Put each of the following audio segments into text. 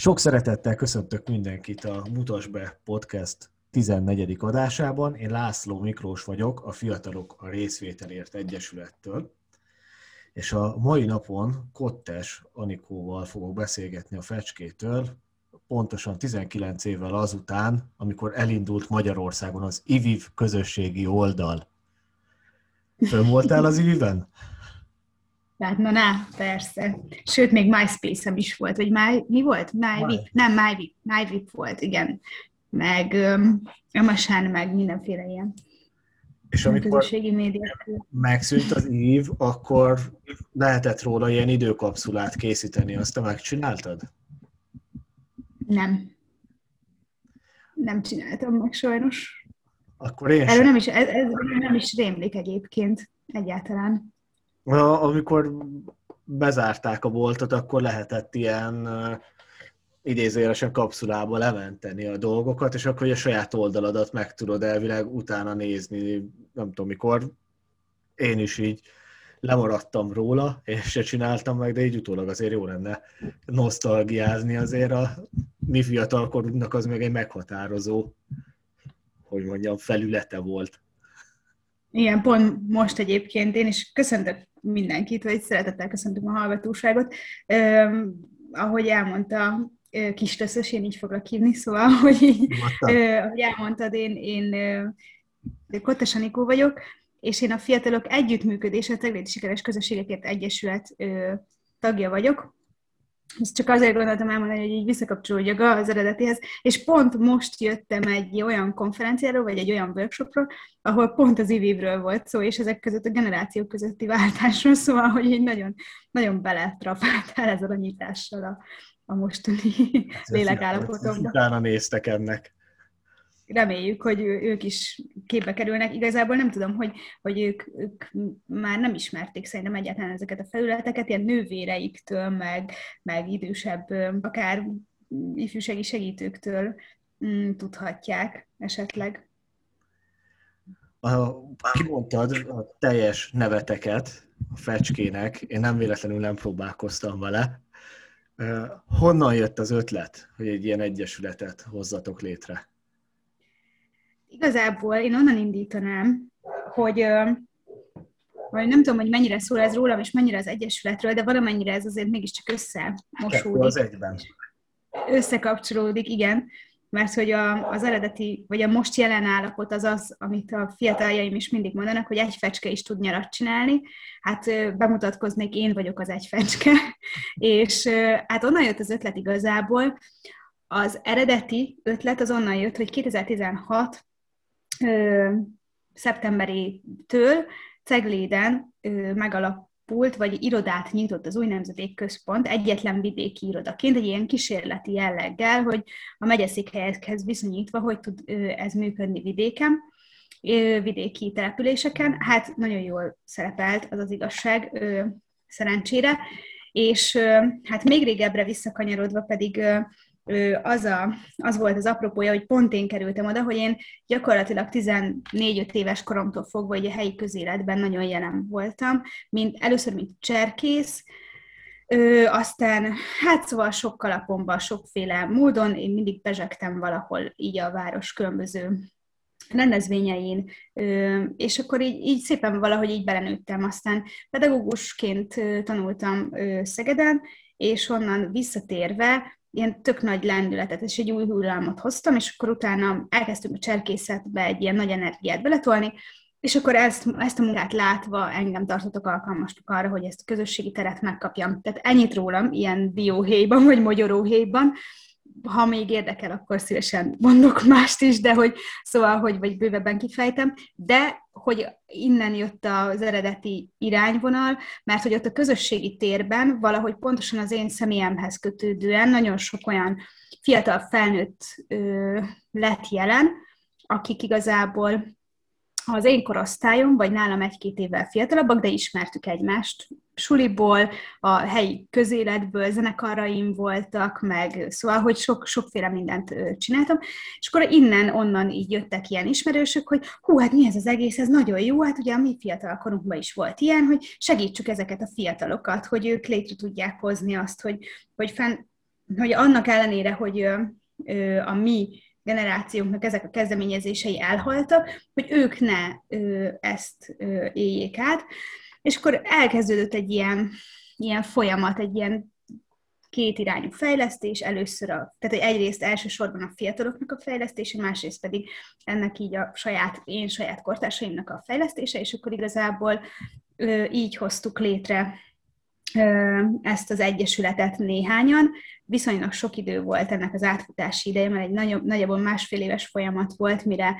Sok szeretettel köszöntök mindenkit a Mutas be podcast 14. adásában. Én László Miklós vagyok, a Fiatalok a Részvételért Egyesülettől, és a mai napon Kottes Anikóval fogok beszélgetni a Fecskétől, pontosan 19 évvel azután, amikor elindult Magyarországon az IVIV közösségi oldal. Fönn voltál az IVIV-ben? Hát na, persze. Sőt, még MySpace-em is volt, vagy My, mi volt? MyVip? Nem, MyVip. MyVip volt, igen. Meg um, MSN, meg mindenféle ilyen. És amikor megszűnt az ív, akkor lehetett róla ilyen időkapszulát készíteni, azt te megcsináltad? Nem. Nem csináltam meg sajnos. Akkor én Erről nem is, ez, ez nem is rémlik egyébként egyáltalán amikor bezárták a boltot, akkor lehetett ilyen idézőjelesen kapszulába lementeni a dolgokat, és akkor a saját oldaladat meg tudod elvileg utána nézni, nem tudom mikor. Én is így lemaradtam róla, és se csináltam meg, de így utólag azért jó lenne nosztalgiázni azért a mi fiatalkorunknak az még egy meghatározó, hogy mondjam, felülete volt. Igen, pont most egyébként én is köszöntök mindenkit, vagy szeretettel köszöntöm a hallgatóságot. Uh, ahogy elmondta kis töszös, én így foglak hívni, szóval, hogy így, uh, ahogy elmondtad, én, én Kottes Anikó vagyok, és én a Fiatalok Együttműködése Tegléti Sikeres Közösségekért Egyesület uh, tagja vagyok, ezt csak azért gondoltam elmondani, hogy így visszakapcsolódjak az eredetihez, és pont most jöttem egy olyan konferenciáról, vagy egy olyan workshopról, ahol pont az ivivről volt szó, és ezek között a generációk közötti váltásról, szóval, hogy így nagyon, nagyon beletrafáltál ezzel a nyitással a, a mostani lélekállapotomba. Utána néztek ennek reméljük, hogy ők is képbe kerülnek. Igazából nem tudom, hogy, hogy ők, ők már nem ismerték szerintem egyáltalán ezeket a felületeket, ilyen nővéreiktől, meg, meg idősebb, akár ifjúsági segítőktől mm, tudhatják esetleg. A, kimondtad a teljes neveteket a fecskének, én nem véletlenül nem próbálkoztam vele. Honnan jött az ötlet, hogy egy ilyen egyesületet hozzatok létre? Igazából én onnan indítanám, hogy vagy nem tudom, hogy mennyire szól ez rólam, és mennyire az Egyesületről, de valamennyire ez azért mégiscsak összemosódik. Az egyben. Összekapcsolódik, igen, mert hogy a, az eredeti, vagy a most jelen állapot az az, amit a fiataljaim is mindig mondanak, hogy egy fecske is tud nyarat csinálni. Hát bemutatkoznék, én vagyok az egy fecske. és hát onnan jött az ötlet igazából. Az eredeti ötlet az onnan jött, hogy 2016 szeptemberétől Cegléden megalapult, vagy irodát nyitott az új nemzedék központ egyetlen vidéki irodaként, egy ilyen kísérleti jelleggel, hogy a megyeszékhelyekhez viszonyítva, hogy tud ez működni vidéken, vidéki településeken. Hát nagyon jól szerepelt, az az igazság, szerencsére. És hát még régebbre visszakanyarodva pedig az, a, az volt az apropója, hogy pont én kerültem oda, hogy én gyakorlatilag 14-5 éves koromtól fogva hogy a helyi közéletben nagyon jelen voltam, mint, először mint cserkész, Ö, aztán, hát szóval sok kalapomban, sokféle módon, én mindig bezsegtem valahol így a város különböző rendezvényein, és akkor így, így szépen valahogy így belenőttem. Aztán pedagógusként tanultam Szegeden, és onnan visszatérve ilyen tök nagy lendületet és egy új hullámot hoztam, és akkor utána elkezdtünk a cserkészetbe egy ilyen nagy energiát beletolni, és akkor ezt, ezt a munkát látva engem tartottak alkalmasnak arra, hogy ezt a közösségi teret megkapjam. Tehát ennyit rólam, ilyen dióhéjban, vagy magyaróhéjban, ha még érdekel, akkor szívesen mondok mást is, de hogy szóval, hogy vagy bővebben kifejtem, de hogy innen jött az eredeti irányvonal, mert hogy ott a közösségi térben valahogy pontosan az én személyemhez kötődően nagyon sok olyan fiatal felnőtt ö, lett jelen, akik igazából az én korosztályom, vagy nálam egy-két évvel fiatalabbak, de ismertük egymást suliból, a helyi közéletből, zenekaraim voltak, meg szóval, hogy sok, sokféle mindent csináltam, és akkor innen, onnan így jöttek ilyen ismerősök, hogy hú, hát mi ez az egész, ez nagyon jó, hát ugye a mi fiatal korunkban is volt ilyen, hogy segítsük ezeket a fiatalokat, hogy ők létre tudják hozni azt, hogy, hogy fenn, hogy annak ellenére, hogy a mi generációnknak ezek a kezdeményezései elhaltak, hogy ők ne ezt éljék át. És akkor elkezdődött egy ilyen, ilyen folyamat, egy ilyen két irányú fejlesztés, először a, tehát egyrészt elsősorban a fiataloknak a fejlesztése, másrészt pedig ennek így a saját, én saját kortársaimnak a fejlesztése, és akkor igazából ö, így hoztuk létre ö, ezt az egyesületet néhányan. Viszonylag sok idő volt ennek az átfutási ideje, mert egy nagyobb, nagyjából másfél éves folyamat volt, mire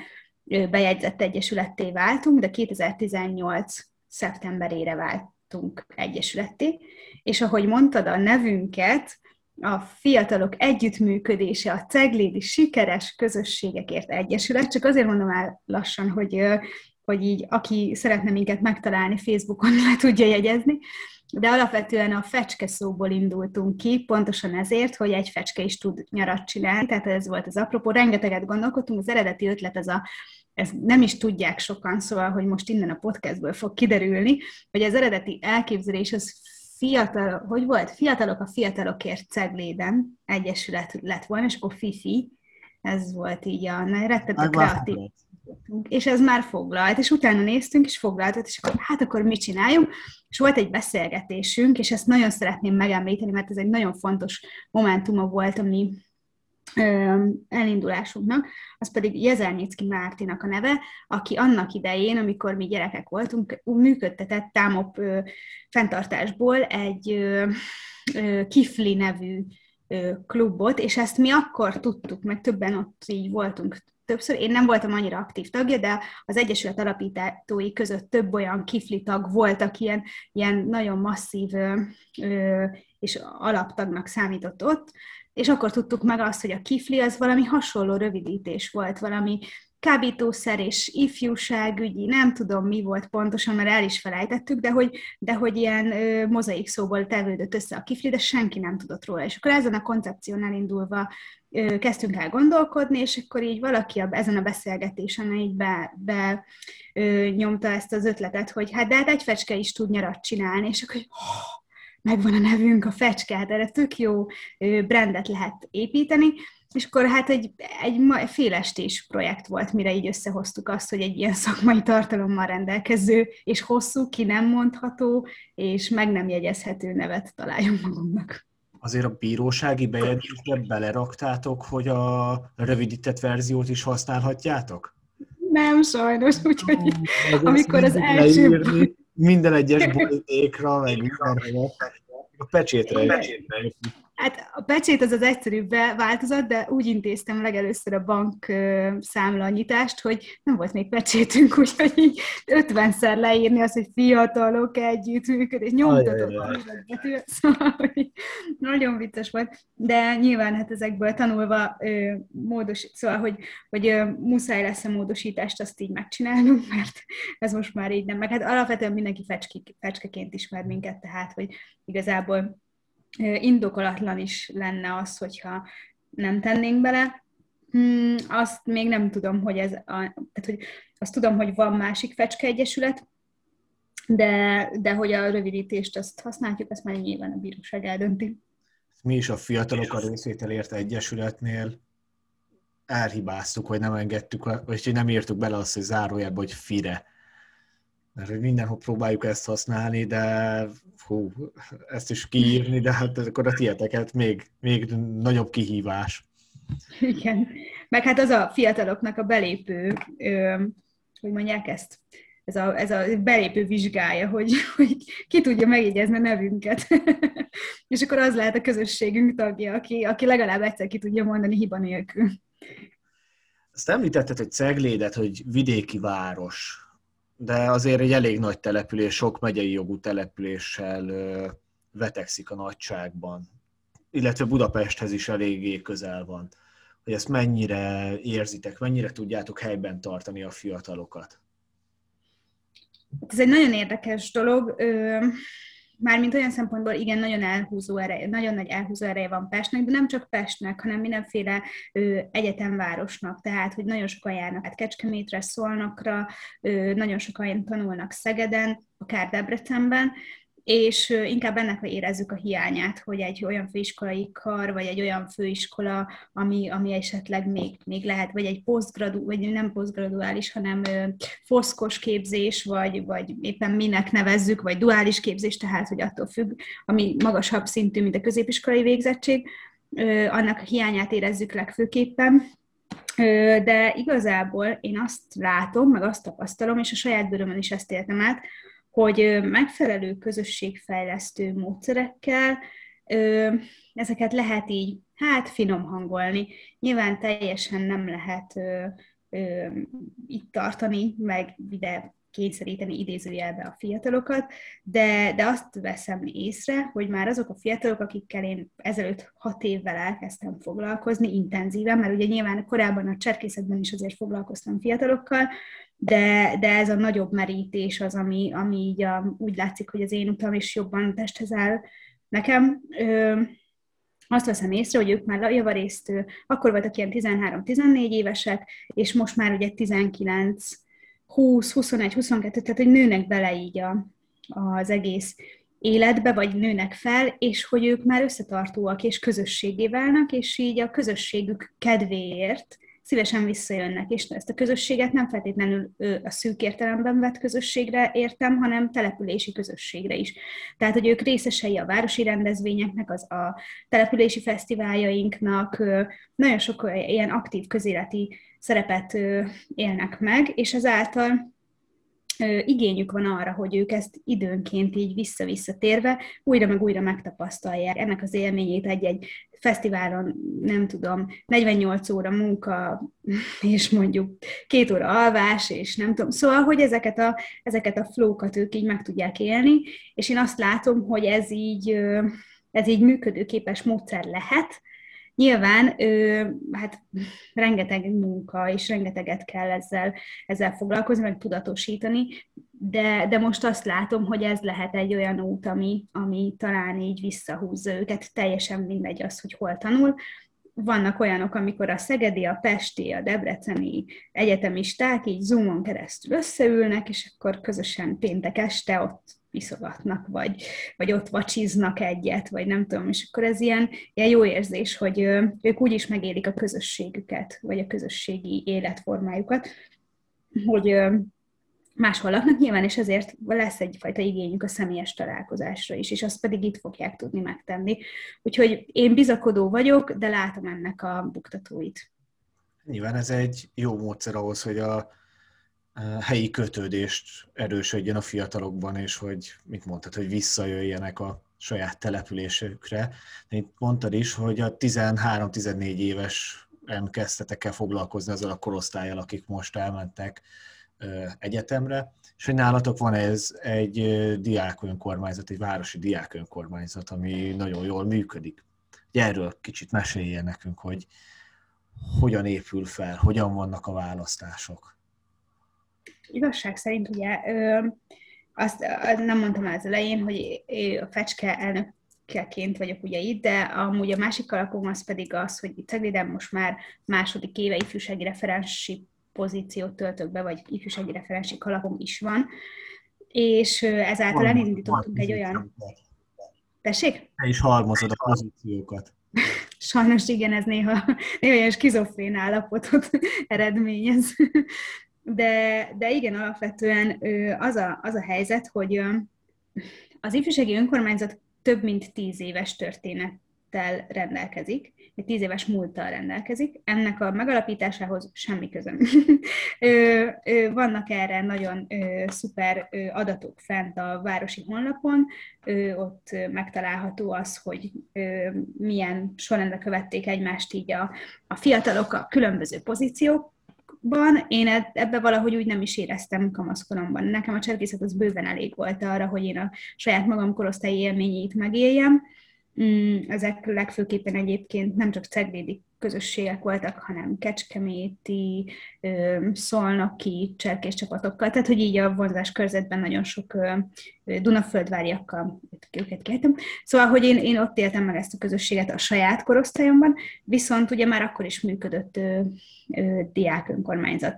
bejegyzett egyesületté váltunk, de 2018 szeptemberére vált váltunk egyesületté, és ahogy mondtad a nevünket, a fiatalok együttműködése, a Ceglédi Sikeres Közösségekért Egyesület, csak azért mondom el lassan, hogy, hogy így aki szeretne minket megtalálni Facebookon, le tudja jegyezni, de alapvetően a fecske szóból indultunk ki, pontosan ezért, hogy egy fecske is tud nyarat csinálni, tehát ez volt az apropó, rengeteget gondolkodtunk, az eredeti ötlet az a ezt nem is tudják sokan, szóval, hogy most innen a podcastből fog kiderülni, hogy az eredeti elképzelés az fiatal, hogy volt? Fiatalok a fiatalokért Cegléden egyesület lett volna, és akkor FIFI, ez volt így a a kreatív. És ez már foglalt, és utána néztünk, és foglaltott, és akkor hát akkor mit csináljunk? És volt egy beszélgetésünk, és ezt nagyon szeretném megemlíteni, mert ez egy nagyon fontos momentuma volt a mi elindulásunknak, az pedig Jezernyicki Mártinak a neve, aki annak idején, amikor mi gyerekek voltunk, működtetett támop fenntartásból egy Kifli nevű klubot, és ezt mi akkor tudtuk, meg többen ott így voltunk többször. Én nem voltam annyira aktív tagja, de az Egyesület alapítói között több olyan kifli tag volt, aki ilyen, ilyen nagyon masszív ö, és alaptagnak számított ott, és akkor tudtuk meg azt, hogy a kifli az valami hasonló rövidítés volt, valami kábítószer és ifjúságügyi, nem tudom mi volt pontosan, mert el is felejtettük, de hogy, de hogy ilyen ö, mozaik szóból tevődött össze a kifli, de senki nem tudott róla. És akkor ezen a koncepción elindulva ö, kezdtünk el gondolkodni, és akkor így valaki a, ezen a beszélgetésen így be, be ö, nyomta ezt az ötletet, hogy hát de hát egy fecske is tud nyarat csinálni, és akkor megvan a nevünk, a fecske, hát erre tök jó brandet lehet építeni, és akkor hát egy, egy félestés projekt volt, mire így összehoztuk azt, hogy egy ilyen szakmai tartalommal rendelkező, és hosszú, ki nem mondható, és meg nem jegyezhető nevet találjunk magunknak. Azért a bírósági bejegyzésbe beleraktátok, hogy a rövidített verziót is használhatjátok? Nem, sajnos, úgyhogy amikor az első... Leírni minden egyes borítékra, meg mindenre. A pecsétre. pecsétre. Hát a pecsét az az egyszerűbb változat, de úgy intéztem legelőször a bank számla nyitást, hogy nem volt még pecsétünk, úgyhogy így 50-szer leírni azt, hogy fiatalok együtt és nyomtatok a szóval, nagyon vicces volt, de nyilván hát ezekből tanulva módos, szóval, hogy, hogy muszáj lesz a módosítást azt így megcsinálnunk, mert ez most már így nem, meg hát alapvetően mindenki fecskeként ismer minket, tehát, hogy igazából indokolatlan is lenne az, hogyha nem tennénk bele. Hmm, azt még nem tudom, hogy ez, a, tehát hogy azt tudom, hogy van másik fecske egyesület, de, de hogy a rövidítést azt használjuk, azt már nyilván a bíróság eldönti. Mi is a fiatalok a részvételért egyesületnél elhibáztuk, hogy nem engedtük, vagy hogy nem írtuk bele azt, hogy zárójelbe, hogy fire mert hogy mindenhol próbáljuk ezt használni, de hú, ezt is kiírni, de hát akkor a tieteket még, még nagyobb kihívás. Igen, meg hát az a fiataloknak a belépő, ö, hogy mondják ezt, ez a, ez a belépő vizsgája, hogy, hogy ki tudja megjegyezni a nevünket. és akkor az lehet a közösségünk tagja, aki, aki legalább egyszer ki tudja mondani hiba nélkül. Azt említetted, hogy Ceglédet, hogy vidéki város de azért egy elég nagy település, sok megyei jogú településsel vetekszik a nagyságban, illetve Budapesthez is eléggé közel van. Hogy ezt mennyire érzitek, mennyire tudjátok helyben tartani a fiatalokat? Ez egy nagyon érdekes dolog mármint olyan szempontból igen, nagyon elhúzó ereje, nagyon nagy elhúzó ereje van Pestnek, de nem csak Pestnek, hanem mindenféle ö, egyetemvárosnak, tehát, hogy nagyon sokan járnak hát Kecskemétre, Szolnokra, ö, nagyon sokan tanulnak Szegeden, akár Debrecenben, és inkább ennek érezzük a hiányát, hogy egy olyan főiskolai kar, vagy egy olyan főiskola, ami, ami esetleg még, még lehet, vagy egy posztgradu, vagy nem posztgraduális, hanem foszkos képzés, vagy, vagy éppen minek nevezzük, vagy duális képzés, tehát hogy attól függ, ami magasabb szintű, mint a középiskolai végzettség, annak hiányát érezzük legfőképpen, de igazából én azt látom, meg azt tapasztalom, és a saját bőrömön is ezt éltem át, hogy megfelelő közösségfejlesztő módszerekkel ezeket lehet így, hát finom hangolni. Nyilván teljesen nem lehet itt tartani, meg ide kényszeríteni idézőjelbe a fiatalokat, de, de azt veszem észre, hogy már azok a fiatalok, akikkel én ezelőtt hat évvel elkezdtem foglalkozni intenzíven, mert ugye nyilván korábban a cserkészetben is azért foglalkoztam fiatalokkal, de, de ez a nagyobb merítés az, ami, ami így a, úgy látszik, hogy az én utam is jobban testhez áll nekem. Ö, azt veszem észre, hogy ők már javarészt, akkor voltak ilyen 13-14 évesek, és most már ugye 19 20, 21, 22, tehát hogy nőnek bele így a, az egész életbe, vagy nőnek fel, és hogy ők már összetartóak és közösségé válnak, és így a közösségük kedvéért szívesen visszajönnek, és ezt a közösséget nem feltétlenül a szűk értelemben vett közösségre értem, hanem települési közösségre is. Tehát, hogy ők részesei a városi rendezvényeknek, az a települési fesztiváljainknak, nagyon sok ilyen aktív közéleti szerepet élnek meg, és ezáltal igényük van arra, hogy ők ezt időnként így vissza-vissza térve újra meg újra megtapasztalják ennek az élményét egy-egy fesztiválon, nem tudom, 48 óra munka, és mondjuk két óra alvás, és nem tudom. Szóval, hogy ezeket a, ezeket a flókat ők így meg tudják élni, és én azt látom, hogy ez így, ez így működőképes módszer lehet, Nyilván, hát rengeteg munka, és rengeteget kell ezzel, ezzel foglalkozni, meg tudatosítani, de, de most azt látom, hogy ez lehet egy olyan út, ami, ami talán így visszahúzza őket, teljesen mindegy az, hogy hol tanul. Vannak olyanok, amikor a szegedi, a pesti, a debreceni egyetemisták így zoomon keresztül összeülnek, és akkor közösen péntek este ott iszogatnak, vagy, vagy ott vacsiznak egyet, vagy nem tudom, és akkor ez ilyen, ilyen jó érzés, hogy ők úgy is megélik a közösségüket, vagy a közösségi életformájukat, hogy máshol laknak nyilván, és ezért lesz egyfajta igényük a személyes találkozásra is, és azt pedig itt fogják tudni megtenni. Úgyhogy én bizakodó vagyok, de látom ennek a buktatóit. Nyilván ez egy jó módszer ahhoz, hogy a helyi kötődést erősödjön a fiatalokban, és hogy, mit mondtad, hogy visszajöjjenek a saját településükre. Itt mondtad is, hogy a 13-14 éves kezdtetek el foglalkozni azzal a korosztályjal, akik most elmentek egyetemre, és hogy nálatok van ez egy diák önkormányzat, egy városi diák önkormányzat, ami nagyon jól működik. Ugye erről kicsit meséljen nekünk, hogy hogyan épül fel, hogyan vannak a választások igazság szerint ugye azt nem mondtam el az elején, hogy a fecske elnökeként vagyok ugye itt, de amúgy a másik alapom az pedig az, hogy itt Cegliden most már második éve ifjúsági referensi pozíciót töltök be, vagy ifjúsági referensi kalapom is van, és ezáltal elindítottunk egy olyan... Tessék? Te is halmozod a pozíciókat. Sajnos igen, ez néha, néha ilyen skizofrén állapotot eredményez de, de igen, alapvetően az a, az a helyzet, hogy az ifjúsági önkormányzat több mint tíz éves történettel rendelkezik, egy tíz éves múlttal rendelkezik. Ennek a megalapításához semmi közöm. Vannak erre nagyon szuper adatok fent a városi honlapon, ott megtalálható az, hogy milyen sorrendbe követték egymást így a, a fiatalok a különböző pozíciók ban én ebbe valahogy úgy nem is éreztem kamaszkoromban. Nekem a cserkészet az bőven elég volt arra, hogy én a saját magam korosztályi élményeit megéljem. Mm, ezek legfőképpen egyébként nem csak ceglédi közösségek voltak, hanem kecskeméti, szolnoki, cserkés csapatokkal, tehát hogy így a vonzás körzetben nagyon sok Dunaföldváriakkal őket kértem. Szóval, hogy én, én ott éltem meg ezt a közösséget a saját korosztályomban, viszont ugye már akkor is működött ö, ö, diák önkormányzat.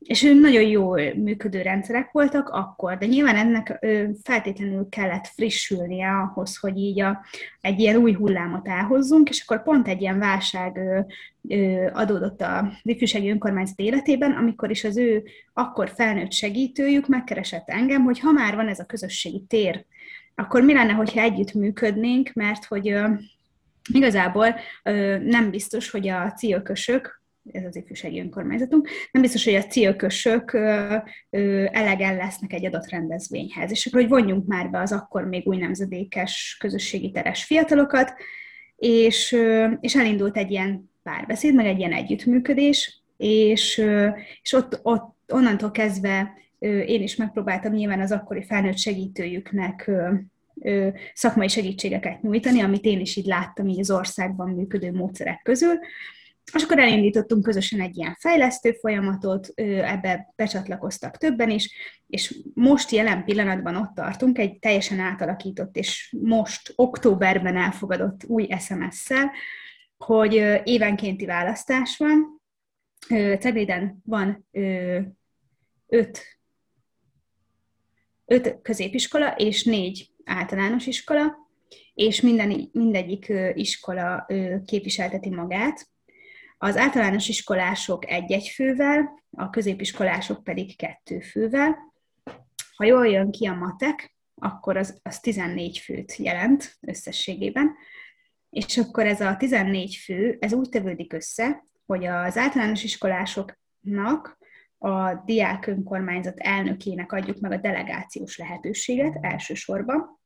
És nagyon jó működő rendszerek voltak akkor, de nyilván ennek feltétlenül kellett frissülnie ahhoz, hogy így a, egy ilyen új hullámot elhozzunk, és akkor pont egy ilyen válság adódott a ifjúsági önkormányzat életében, amikor is az ő akkor felnőtt segítőjük megkeresett engem, hogy ha már van ez a közösségi tér, akkor mi lenne, hogyha együtt működnénk, mert hogy igazából nem biztos, hogy a ciökösök, ez az ifjúsági önkormányzatunk, nem biztos, hogy a ciökösök elegen lesznek egy adott rendezvényhez. És akkor, hogy vonjunk már be az akkor még új nemzedékes közösségi teres fiatalokat, és, és elindult egy ilyen párbeszéd, meg egy ilyen együttműködés, és, és ott, ott onnantól kezdve én is megpróbáltam nyilván az akkori felnőtt segítőjüknek szakmai segítségeket nyújtani, amit én is így láttam így az országban működő módszerek közül, és akkor elindítottunk közösen egy ilyen fejlesztő folyamatot, ebbe becsatlakoztak többen is, és most jelen pillanatban ott tartunk egy teljesen átalakított, és most októberben elfogadott új SMS-szel, hogy évenkénti választás van. Cegléden van öt, öt középiskola és négy általános iskola, és minden, mindegyik iskola képviselteti magát, az általános iskolások egy-egy fővel, a középiskolások pedig kettő fővel. Ha jól jön ki a matek, akkor az, az 14 főt jelent összességében, és akkor ez a 14 fő, ez úgy tevődik össze, hogy az általános iskolásoknak a diák önkormányzat elnökének adjuk meg a delegációs lehetőséget elsősorban,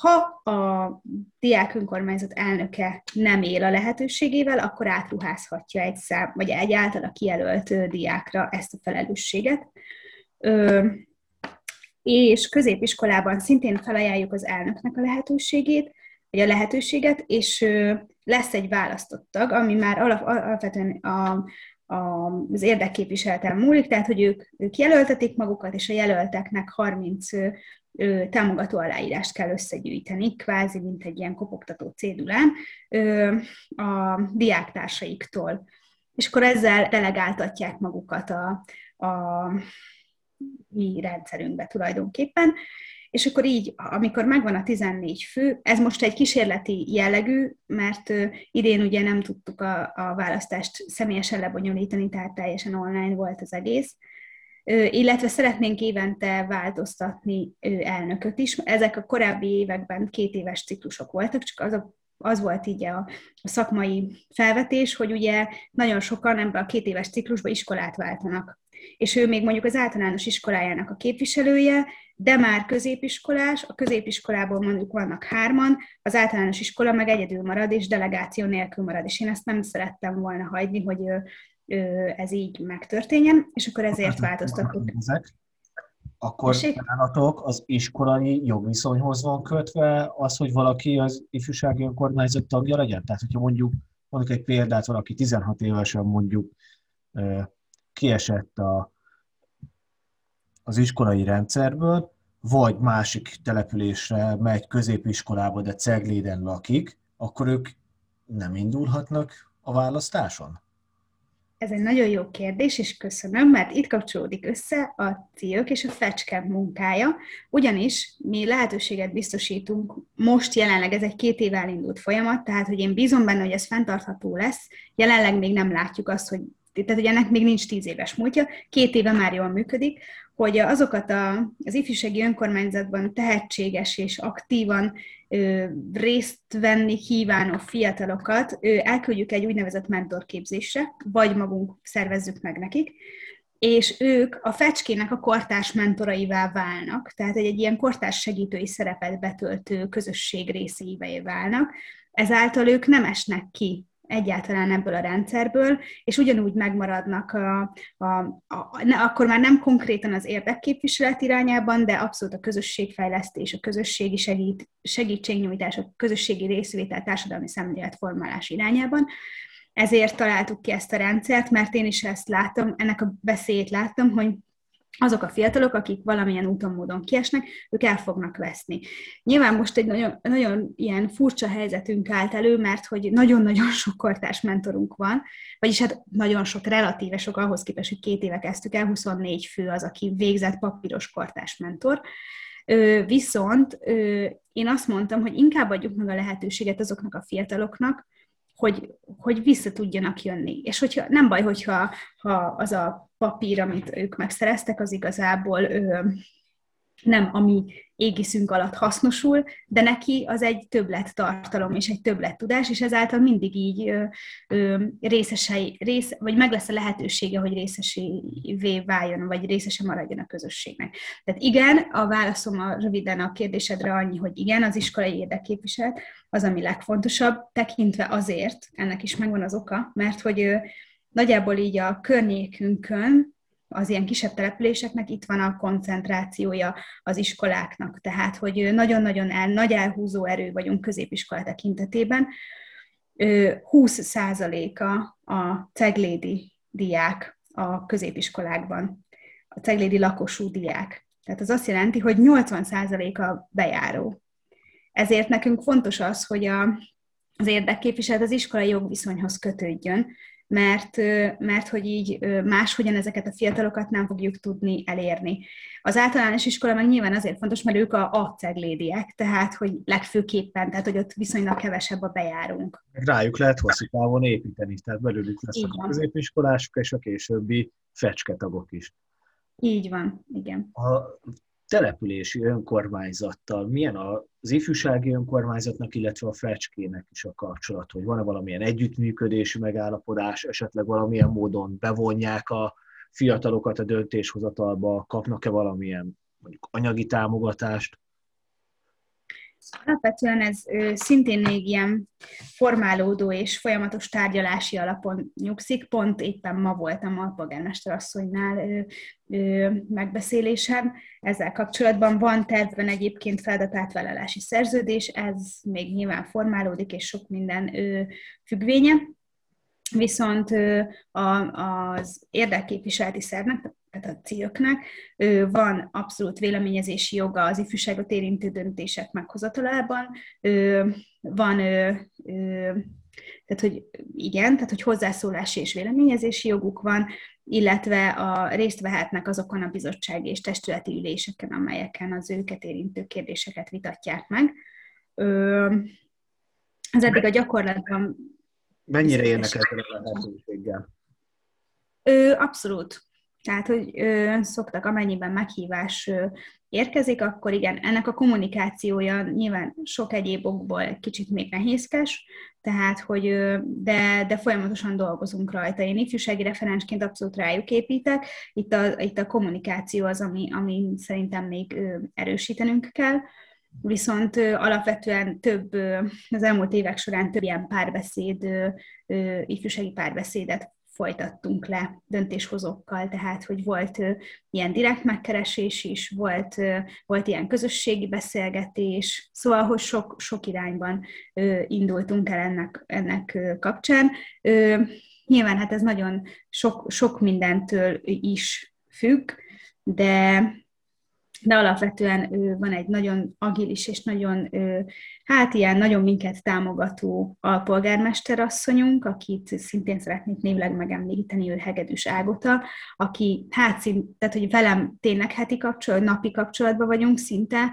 ha a diák önkormányzat elnöke nem él a lehetőségével, akkor átruházhatja egy szám, vagy egy általa kijelölt diákra ezt a felelősséget. És középiskolában szintén felajánljuk az elnöknek a lehetőségét, vagy a lehetőséget, és lesz egy választott ami már alap, alapvetően a, az érdekképviseleten múlik, tehát hogy ők, ők jelöltetik magukat, és a jelölteknek 30 ö, támogató aláírást kell összegyűjteni, kvázi, mint egy ilyen kopogtató cédulán a diáktársaiktól. És akkor ezzel delegáltatják magukat a, a mi rendszerünkbe tulajdonképpen. És akkor így, amikor megvan a 14 fő, ez most egy kísérleti jellegű, mert idén ugye nem tudtuk a, a választást személyesen lebonyolítani, tehát teljesen online volt az egész, illetve szeretnénk évente változtatni elnököt is. Ezek a korábbi években két éves ciklusok voltak, csak az, a, az volt így a, a szakmai felvetés, hogy ugye nagyon sokan ebben a két éves ciklusba iskolát váltanak. És ő még mondjuk az általános iskolájának a képviselője, de már középiskolás, a középiskolából mondjuk vannak hárman, az általános iskola meg egyedül marad, és delegáció nélkül marad, és én ezt nem szerettem volna hagyni, hogy ez így megtörténjen, és akkor ezért változtattuk. Ezek. Akkor nálatok az iskolai jogviszonyhoz van kötve az, hogy valaki az ifjúsági önkormányzat tagja legyen? Tehát, hogyha mondjuk, mondjuk egy példát, valaki 16 évesen mondjuk kiesett a, az iskolai rendszerből, vagy másik településre megy középiskolába, de Cegléden lakik, akkor ők nem indulhatnak a választáson? Ez egy nagyon jó kérdés, és köszönöm, mert itt kapcsolódik össze a CIÖK és a FECSKEM munkája, ugyanis mi lehetőséget biztosítunk, most jelenleg ez egy két év elindult folyamat, tehát hogy én bízom benne, hogy ez fenntartható lesz, jelenleg még nem látjuk azt, hogy tehát hogy ennek még nincs tíz éves múltja, két éve már jól működik, hogy azokat a, az ifjúsági önkormányzatban tehetséges és aktívan ö, részt venni kívánó fiatalokat ö, elküldjük egy úgynevezett mentorképzésre, vagy magunk szervezzük meg nekik, és ők a fecskének a kortárs mentoraivá válnak, tehát egy, egy ilyen kortárs segítői szerepet betöltő közösség részévé válnak, ezáltal ők nem esnek ki egyáltalán ebből a rendszerből, és ugyanúgy megmaradnak, a, a, a, ne, akkor már nem konkrétan az érdekképviselet irányában, de abszolút a közösségfejlesztés, a közösségi segít, segítségnyújtás, a közösségi részvétel, társadalmi szemléletformálás irányában. Ezért találtuk ki ezt a rendszert, mert én is ezt látom, ennek a beszélyét láttam, hogy azok a fiatalok, akik valamilyen úton, módon kiesnek, ők el fognak veszni. Nyilván most egy nagyon, nagyon ilyen furcsa helyzetünk állt elő, mert hogy nagyon-nagyon sok kortás mentorunk van, vagyis hát nagyon sok, relatíve sok ahhoz képest, hogy két éve kezdtük el, 24 fő az, aki végzett papíros kortás mentor, Viszont én azt mondtam, hogy inkább adjuk meg a lehetőséget azoknak a fiataloknak, hogy, hogy vissza tudjanak jönni. És hogyha nem baj, hogyha ha az a papír, amit ők megszereztek, az igazából ö, nem a mi égiszünk alatt hasznosul, de neki az egy többlet tartalom és egy többlet tudás, és ezáltal mindig így ö, ö, részesei, rész, vagy meg lesz a lehetősége, hogy részesévé váljon, vagy részese maradjon a közösségnek. Tehát igen, a válaszom a röviden a kérdésedre annyi, hogy igen, az iskolai érdekképviselet az, ami legfontosabb, tekintve azért, ennek is megvan az oka, mert hogy nagyjából így a környékünkön az ilyen kisebb településeknek itt van a koncentrációja az iskoláknak. Tehát, hogy nagyon-nagyon el, nagy elhúzó erő vagyunk középiskola tekintetében. 20%-a a ceglédi diák a középiskolákban, a ceglédi lakosú diák. Tehát az azt jelenti, hogy 80%-a bejáró. Ezért nekünk fontos az, hogy a, az érdekképviselet az iskolai jogviszonyhoz kötődjön, mert, mert hogy így máshogyan ezeket a fiatalokat nem fogjuk tudni elérni. Az általános iskola meg nyilván azért fontos, mert ők a, a ceglédiek, tehát hogy legfőképpen, tehát hogy ott viszonylag kevesebb a bejárunk. Rájuk lehet hosszú távon építeni, tehát belőlük lesznek a középiskolások és a későbbi fecsketagok is. Így van, igen. A települési önkormányzattal milyen az ifjúsági önkormányzatnak, illetve a fecskének is a kapcsolat, hogy van-e valamilyen együttműködési megállapodás, esetleg valamilyen módon bevonják a fiatalokat a döntéshozatalba, kapnak-e valamilyen mondjuk anyagi támogatást? Alapvetően ez szintén még ilyen formálódó és folyamatos tárgyalási alapon nyugszik. Pont éppen ma voltam a polgármester asszonynál megbeszélésen. Ezzel kapcsolatban van tervben egyébként feladatátvállalási szerződés, ez még nyilván formálódik, és sok minden függvénye. Viszont az érdekképviseleti szervnek, tehát a cégöknek van abszolút véleményezési joga az ifjúságot érintő döntések meghozatalában, van tehát, hogy igen, tehát, hogy hozzászólási és véleményezési joguk van, illetve a részt vehetnek azokon a bizottsági és testületi üléseken, amelyeken az őket érintő kérdéseket vitatják meg. Ez eddig a gyakorlatban... Mennyire érnek ezzel a lehetőséggel? Abszolút. Tehát, hogy ö, szoktak, amennyiben meghívás ö, érkezik, akkor igen, ennek a kommunikációja nyilván sok egyéb okból kicsit még nehézkes, tehát, hogy ö, de, de folyamatosan dolgozunk rajta. Én ifjúsági referensként abszolút rájuk építek, itt a, itt a kommunikáció az, ami, ami szerintem még ö, erősítenünk kell, viszont ö, alapvetően több, ö, az elmúlt évek során több ilyen párbeszéd, ö, ö, ifjúsági párbeszédet folytattunk le döntéshozókkal, tehát hogy volt ö, ilyen direkt megkeresés is, volt, ö, volt ilyen közösségi beszélgetés, szóval, hogy sok, sok irányban ö, indultunk el ennek, ennek ö, kapcsán. Ö, nyilván hát ez nagyon sok, sok mindentől is függ, de de alapvetően van egy nagyon agilis és nagyon, hát ilyen nagyon minket támogató alpolgármester asszonyunk, akit szintén szeretnék névleg megemlíteni, ő Hegedűs Ágota, aki hát szint, tehát hogy velem tényleg heti kapcsolat, napi kapcsolatban vagyunk szinte,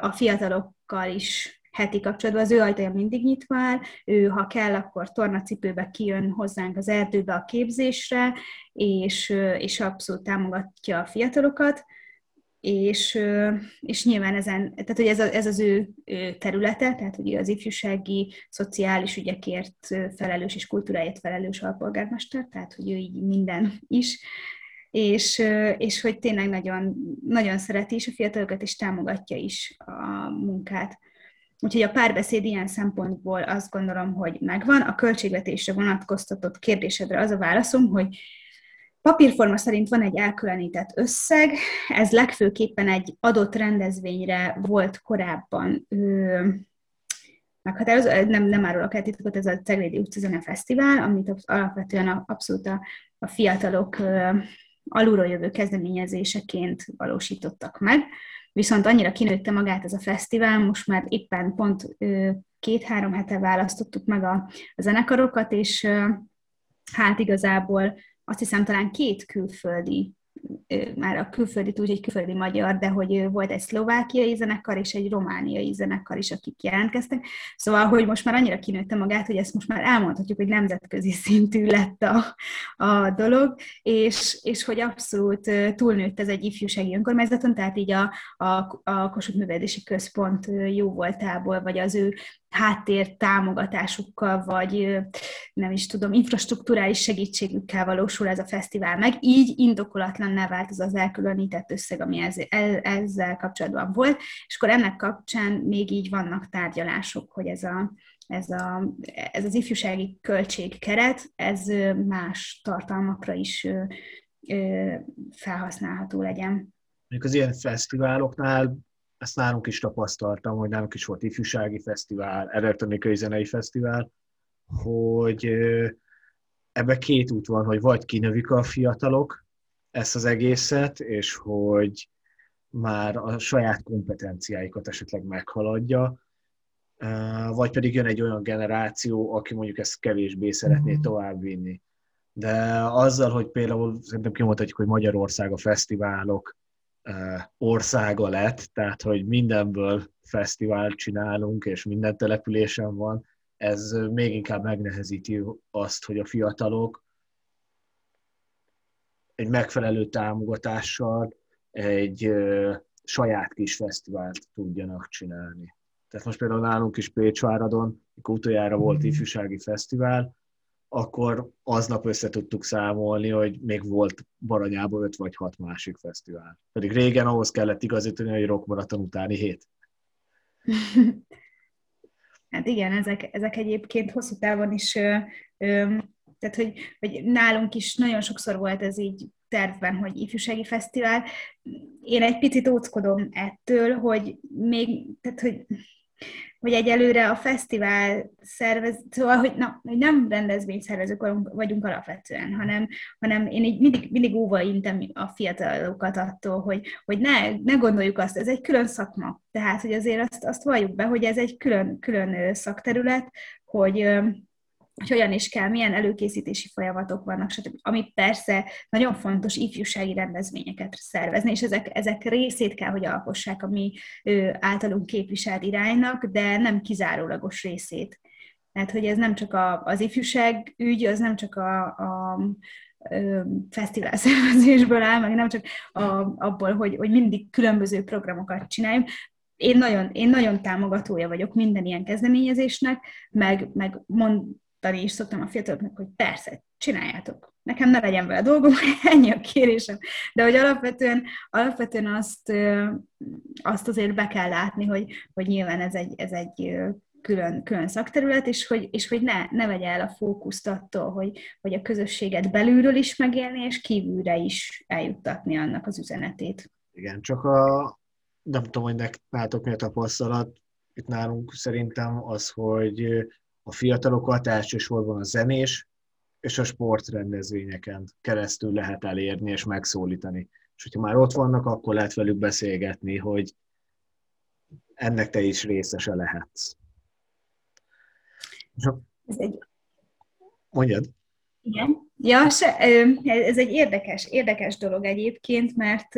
a fiatalokkal is heti kapcsolatban, az ő ajtaja mindig nyitva áll, ő ha kell, akkor tornacipőbe kijön hozzánk az erdőbe a képzésre, és, és abszolút támogatja a fiatalokat és, és nyilván ezen, tehát hogy ez, a, ez az ő területe, tehát hogy az ifjúsági, szociális ügyekért felelős és kultúráért felelős alpolgármester, tehát hogy ő így minden is, és, és hogy tényleg nagyon, nagyon szereti is a fiatalokat, és támogatja is a munkát. Úgyhogy a párbeszéd ilyen szempontból azt gondolom, hogy megvan. A költségvetésre vonatkoztatott kérdésedre az a válaszom, hogy Papírforma szerint van egy elkülönített összeg, ez legfőképpen egy adott rendezvényre volt korábban ö, meghatározó, nem, nem árulok el titokot, ez a Ceglédi Utcazene Fesztivál, amit alapvetően abszolút a, a fiatalok ö, alulról jövő kezdeményezéseként valósítottak meg. Viszont annyira kinőtte magát ez a fesztivál, most már éppen pont két-három hete választottuk meg a, a zenekarokat, és hát igazából azt hiszem talán két külföldi már a külföldi úgy egy külföldi magyar, de hogy volt egy szlovákiai zenekar és egy romániai zenekar is, akik jelentkeztek. Szóval, hogy most már annyira kinőtte magát, hogy ezt most már elmondhatjuk, hogy nemzetközi szintű lett a, a dolog, és, és hogy abszolút túlnőtt ez egy ifjúsági önkormányzaton, tehát így a, a, a Kossuth Művelési Központ jó voltából, vagy az ő háttér támogatásukkal, vagy nem is tudom, infrastruktúrális segítségükkel valósul ez a fesztivál meg. Így indokolatlan vált az az elkülönített összeg, ami ezzel kapcsolatban volt, és akkor ennek kapcsán még így vannak tárgyalások, hogy ez a, ez, a, ez az ifjúsági költségkeret, ez más tartalmakra is felhasználható legyen. Mondjuk az ilyen fesztiváloknál ezt nálunk is tapasztaltam, hogy nálunk is volt ifjúsági fesztivál, elektronikai zenei fesztivál, hogy ebbe két út van, hogy vagy kinövik a fiatalok ezt az egészet, és hogy már a saját kompetenciáikat esetleg meghaladja, vagy pedig jön egy olyan generáció, aki mondjuk ezt kevésbé szeretné mhm. továbbvinni. De azzal, hogy például szerintem kimondhatjuk, hogy Magyarország a fesztiválok országa lett, tehát hogy mindenből fesztivált csinálunk, és minden településen van, ez még inkább megnehezíti azt, hogy a fiatalok egy megfelelő támogatással egy saját kis fesztivált tudjanak csinálni. Tehát most például nálunk is Pécsváradon, mikor utoljára volt mhm. ifjúsági fesztivál, akkor aznap össze tudtuk számolni, hogy még volt Baranyában öt vagy hat másik fesztivál. Pedig régen ahhoz kellett igazítani, hogy rockmaraton utáni hét. Hát igen, ezek, ezek egyébként hosszú távon is, ö, ö, tehát hogy, hogy nálunk is nagyon sokszor volt ez így tervben, hogy ifjúsági fesztivál. Én egy picit óckodom ettől, hogy még, tehát hogy hogy egyelőre a fesztivál szervez, szóval, hogy, na, hogy nem rendezvényszervezők vagyunk alapvetően, hanem, hanem én így mindig, mindig óva intem a fiatalokat attól, hogy, hogy ne, ne gondoljuk azt, ez egy külön szakma. Tehát, hogy azért azt, azt valljuk be, hogy ez egy külön, külön szakterület, hogy hogy hogyan is kell, milyen előkészítési folyamatok vannak, stb. Ami persze nagyon fontos ifjúsági rendezvényeket szervezni, és ezek, ezek részét kell, hogy alkossák a mi általunk képviselt iránynak, de nem kizárólagos részét. Tehát, hogy ez nem csak a, az ifjúság ügy, az nem csak a, a fesztivál szervezésből áll, meg nem csak a, abból, hogy, hogy mindig különböző programokat csináljunk. Én nagyon, én nagyon támogatója vagyok minden ilyen kezdeményezésnek, meg, meg mond, mondani is szoktam a fiataloknak, hogy persze, csináljátok. Nekem ne legyen vele dolgom, ennyi a kérésem. De hogy alapvetően, alapvetően azt, azt azért be kell látni, hogy, hogy nyilván ez egy, ez egy külön, külön szakterület, és hogy, és hogy ne, ne vegye el a fókuszt attól, hogy, hogy a közösséget belülről is megélni, és kívülre is eljuttatni annak az üzenetét. Igen, csak a, nem tudom, hogy nálatok mi a tapasztalat, itt nálunk szerintem az, hogy a fiatalokat elsősorban a zenés és a sportrendezvényeken keresztül lehet elérni és megszólítani. És hogyha már ott vannak, akkor lehet velük beszélgetni, hogy ennek te is részese lehetsz. Ez egy... Mondjad. Igen. Ja, se, ez egy érdekes, érdekes dolog egyébként, mert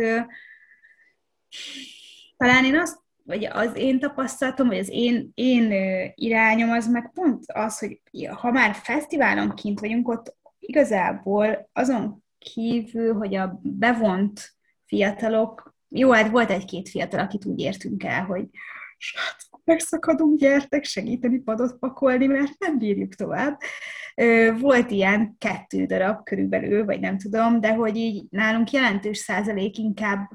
talán én azt vagy az én tapasztalatom, vagy az én, én irányom az meg pont az, hogy ha már fesztiválon kint vagyunk, ott igazából azon kívül, hogy a bevont fiatalok, jó, hát volt egy-két fiatal, akit úgy értünk el, hogy megszakadunk, gyertek segíteni padot pakolni, mert nem bírjuk tovább. Volt ilyen kettő darab körülbelül, vagy nem tudom, de hogy így nálunk jelentős százalék inkább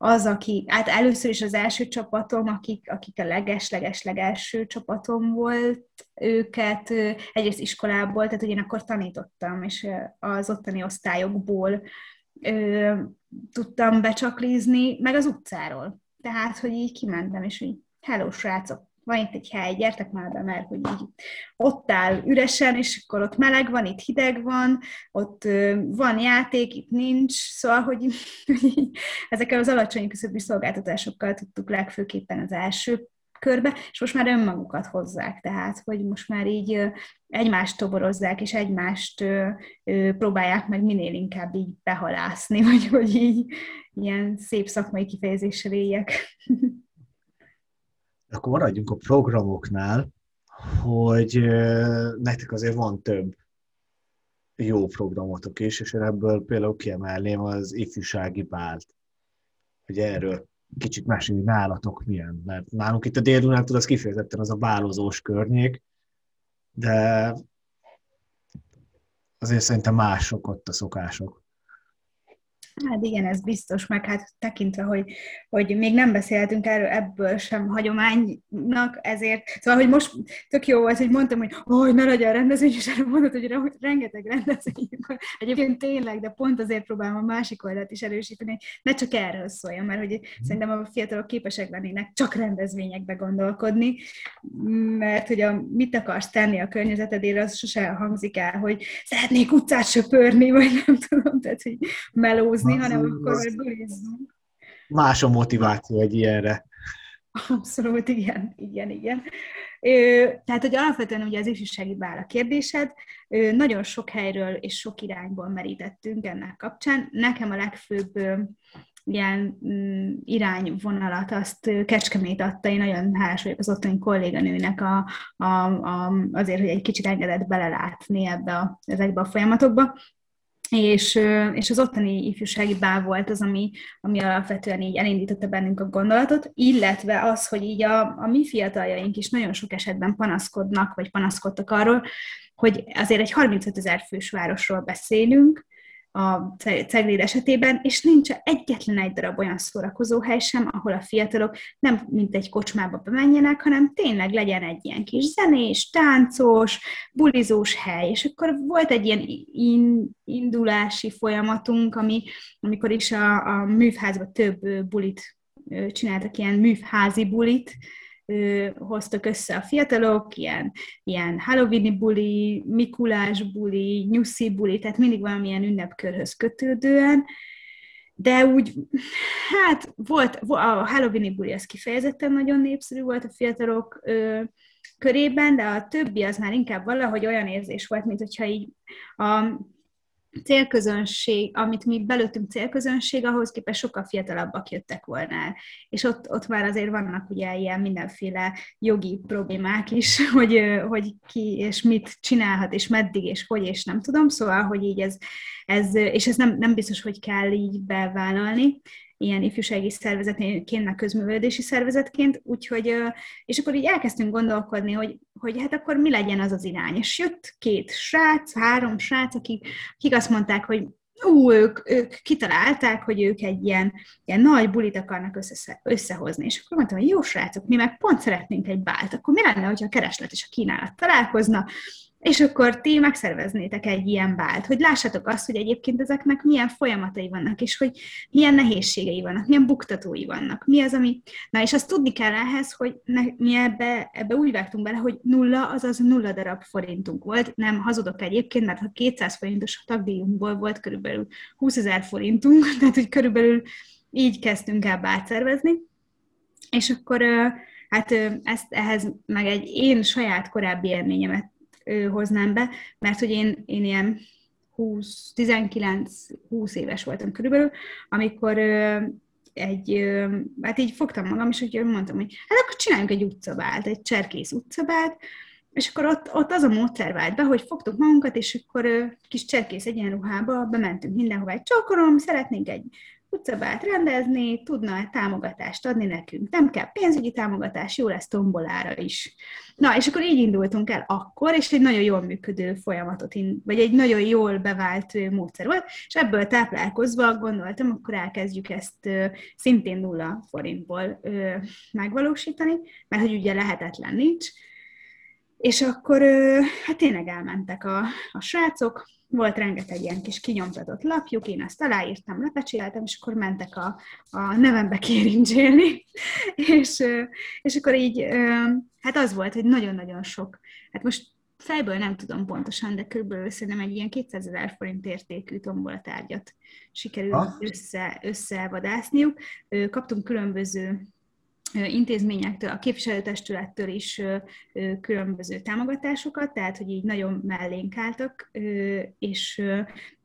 az, aki, hát először is az első csapatom, akik, akik a leges-leges-legelső csapatom volt, őket egyrészt iskolából, tehát hogy én akkor tanítottam, és az ottani osztályokból ö, tudtam becsaklizni, meg az utcáról. Tehát, hogy így kimentem, és így, hello, srácok, van itt egy hely, gyertek már be, mert hogy így ott áll üresen, és akkor ott meleg van, itt hideg van, ott van játék, itt nincs, szóval, hogy, ezekkel az alacsony küszöbű szolgáltatásokkal tudtuk legfőképpen az első körbe, és most már önmagukat hozzák, tehát, hogy most már így egymást toborozzák, és egymást próbálják meg minél inkább így behalászni, vagy hogy így ilyen szép szakmai kifejezéssel éljek. Akkor maradjunk a programoknál, hogy nektek azért van több jó programotok is, és én ebből például kiemelném az ifjúsági bált, hogy erről kicsit mesélni nálatok milyen, mert nálunk itt a dél az kifejezetten az a bálozós környék, de azért szerintem mások ott a szokások. Hát igen, ez biztos, meg hát tekintve, hogy, hogy még nem beszéltünk erről ebből sem hagyománynak, ezért, szóval, hogy most tök jó volt, hogy mondtam, hogy hogy ne legyen rendezvény, és erről mondod, hogy rengeteg rendezvény van. Egyébként tényleg, de pont azért próbálom a másik oldalt is erősíteni, hogy ne csak erről szóljon, mert hogy szerintem a fiatalok képesek lennének csak rendezvényekbe gondolkodni, mert hogy a, mit akarsz tenni a környezetedért, az sose hangzik el, hogy szeretnék utcát söpörni, vagy nem tudom, tehát hogy melózni, bulizni, hanem akkor majd bulizzunk. Más a motiváció egy ilyenre. Abszolút, igen, igen, igen. Ö, tehát, hogy alapvetően ugye az ifjúsági bál a kérdésed, ö, nagyon sok helyről és sok irányból merítettünk ennek kapcsán. Nekem a legfőbb ö, ilyen mm, irányvonalat azt Kecskemét adta, én nagyon hálás vagyok az ottani kolléganőnek a, a, a, azért, hogy egy kicsit engedett belelátni ebbe a, ezekbe a folyamatokba és, és az ottani ifjúsági bá volt az, ami, ami alapvetően így elindította bennünk a gondolatot, illetve az, hogy így a, a mi fiataljaink is nagyon sok esetben panaszkodnak, vagy panaszkodtak arról, hogy azért egy 35 ezer fős városról beszélünk, a Cegléd esetében, és nincs egyetlen egy darab olyan szórakozóhely sem, ahol a fiatalok nem mint egy kocsmába bemenjenek, hanem tényleg legyen egy ilyen kis zenés, táncos, bulizós hely. És akkor volt egy ilyen in, indulási folyamatunk, ami, amikor is a, a művházban több bulit csináltak, ilyen művházi bulit, hoztak össze a fiatalok, ilyen, ilyen Halloweeni buli, Mikulás buli, nyuszi buli, tehát mindig valamilyen ünnepkörhöz kötődően, de úgy, hát volt, a Halloweeni buli az kifejezetten nagyon népszerű volt a fiatalok ö, körében, de a többi az már inkább valahogy olyan érzés volt, mint hogyha így a célközönség, amit mi belőttünk célközönség, ahhoz képest sokkal fiatalabbak jöttek volna. És ott, ott már azért vannak ugye ilyen mindenféle jogi problémák is, hogy, hogy ki és mit csinálhat, és meddig, és hogy, és nem tudom, szóval, hogy így ez, ez és ez nem, nem biztos, hogy kell így bevállalni, ilyen ifjúsági szervezetként, meg közművelődési szervezetként, úgyhogy, és akkor így elkezdtünk gondolkodni, hogy, hogy hát akkor mi legyen az az irány. És jött két srác, három srác, akik, akik azt mondták, hogy ú, ők, ők kitalálták, hogy ők egy ilyen, ilyen nagy bulit akarnak össze, összehozni. És akkor mondtam, hogy jó srácok, mi meg pont szeretnénk egy bált, akkor mi lenne, hogyha a kereslet és a kínálat találkozna, és akkor ti megszerveznétek egy ilyen bált, hogy lássatok azt, hogy egyébként ezeknek milyen folyamatai vannak, és hogy milyen nehézségei vannak, milyen buktatói vannak, mi az, ami... Na, és azt tudni kell ehhez, hogy ne, mi ebbe, ebbe úgy vágtunk bele, hogy nulla, azaz nulla darab forintunk volt, nem hazudok egyébként, mert ha 200 forintos tagdíjunkból volt körülbelül 20 ezer forintunk, tehát hogy körülbelül így kezdtünk el bált szervezni, és akkor hát ezt ehhez meg egy én saját korábbi élményemet hoznám be, mert hogy én, én ilyen 20, 19-20 éves voltam körülbelül, amikor egy, hát így fogtam magam, és úgy mondtam, hogy hát akkor csináljunk egy utcabált, egy cserkész utcabált, és akkor ott, ott az a módszer vált be, hogy fogtuk magunkat, és akkor kis cserkész egyenruhába bementünk mindenhova egy csókolom, szeretnénk egy utcabát rendezni, tudna támogatást adni nekünk. Nem kell pénzügyi támogatás, jó lesz tombolára is. Na, és akkor így indultunk el akkor, és egy nagyon jól működő folyamatot, vagy egy nagyon jól bevált módszer volt, és ebből táplálkozva gondoltam, akkor elkezdjük ezt szintén nulla forintból megvalósítani, mert hogy ugye lehetetlen nincs, És akkor hát tényleg elmentek a, a srácok, volt rengeteg ilyen kis kinyomtatott lapjuk, én ezt aláírtam, lepecsiláltam, és akkor mentek a, a nevembe kérincsélni, és, és akkor így, hát az volt, hogy nagyon-nagyon sok, hát most fejből nem tudom pontosan, de körülbelül szerintem egy ilyen 200 ezer forint értékű tombolatárgyat sikerült össze, összevadászniuk. Kaptunk különböző intézményektől, a képviselőtestülettől is különböző támogatásokat, tehát hogy így nagyon mellénk álltak, és,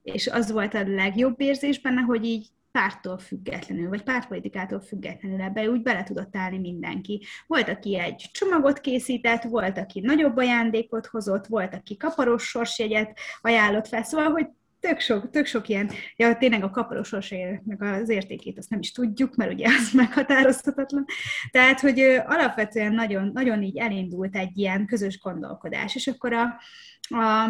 és az volt a legjobb érzés benne, hogy így pártól függetlenül, vagy pártpolitikától függetlenül ebbe úgy bele tudott állni mindenki. Volt, aki egy csomagot készített, volt, aki nagyobb ajándékot hozott, volt, aki kaparos sorsjegyet ajánlott fel, szóval, hogy tök sok, tök sok ilyen, ja, tényleg a kaparos sorsjegynek az értékét azt nem is tudjuk, mert ugye az meghatározhatatlan. Tehát, hogy alapvetően nagyon, nagyon így elindult egy ilyen közös gondolkodás, és akkor a, a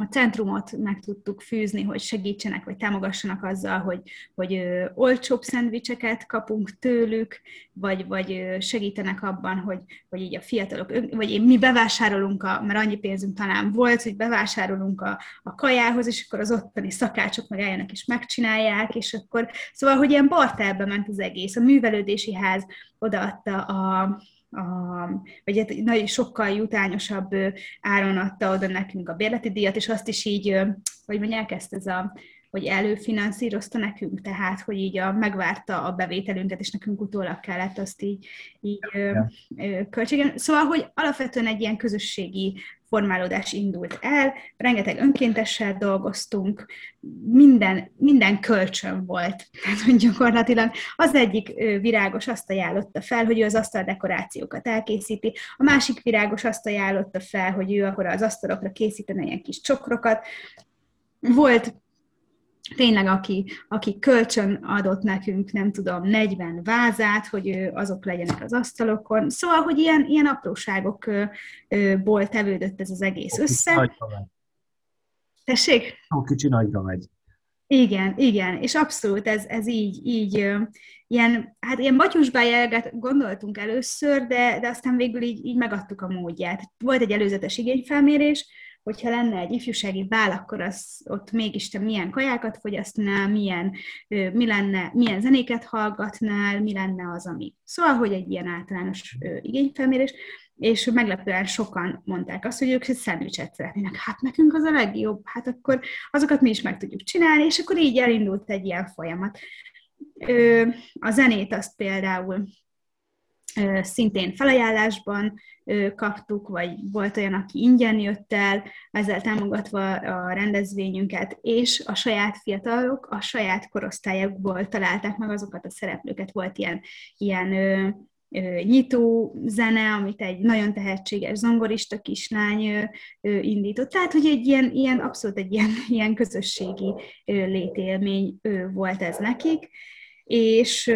a centrumot meg tudtuk fűzni, hogy segítsenek, vagy támogassanak azzal, hogy, hogy olcsóbb szendvicseket kapunk tőlük, vagy, vagy segítenek abban, hogy, hogy így a fiatalok, vagy mi bevásárolunk, a, mert annyi pénzünk talán volt, hogy bevásárolunk a, a kajához, és akkor az ottani szakácsok meg eljönnek és megcsinálják, és akkor, szóval, hogy ilyen bartelbe ment az egész. A művelődési ház odaadta a, a, vagy hát nagyon sokkal jutányosabb áron adta oda nekünk a bérleti díjat, és azt is így, hogy mondják ezt, ez a, hogy előfinanszírozta nekünk, tehát, hogy így a, megvárta a bevételünket, és nekünk utólag kellett azt így, így ja. költségen. Szóval, hogy alapvetően egy ilyen közösségi formálódás indult el, rengeteg önkéntessel dolgoztunk, minden, minden kölcsön volt. Tehát, hogy gyakorlatilag az egyik virágos azt ajánlotta fel, hogy ő az asztal dekorációkat elkészíti, a másik virágos azt ajánlotta fel, hogy ő akkor az asztalokra készítene ilyen kis csokrokat. Volt tényleg, aki, aki kölcsön adott nekünk, nem tudom, 40 vázát, hogy azok legyenek az asztalokon. Szóval, hogy ilyen, ilyen apróságokból tevődött ez az egész össze. Tessék? Ó, kicsi nagyra megy. Igen, igen, és abszolút ez, ez így, így ilyen, hát ilyen batyusbájelget gondoltunk először, de, de aztán végül így, így megadtuk a módját. Volt egy előzetes igényfelmérés, hogyha lenne egy ifjúsági bál, akkor az ott mégis te milyen kajákat fogyasztnál, milyen, mi lenne, milyen zenéket hallgatnál, mi lenne az, ami. Szóval, hogy egy ilyen általános igényfelmérés, és meglepően sokan mondták azt, hogy ők egy szendvicset szeretnének. Hát nekünk az a legjobb, hát akkor azokat mi is meg tudjuk csinálni, és akkor így elindult egy ilyen folyamat. A zenét azt például szintén felajánlásban kaptuk, vagy volt olyan, aki ingyen jött el, ezzel támogatva a rendezvényünket, és a saját fiatalok a saját korosztályokból találták meg azokat a szereplőket. Volt ilyen, ilyen nyitó zene, amit egy nagyon tehetséges zongorista kislány indított. Tehát, hogy egy ilyen, ilyen abszolút egy ilyen, ilyen közösségi létélmény volt ez nekik, és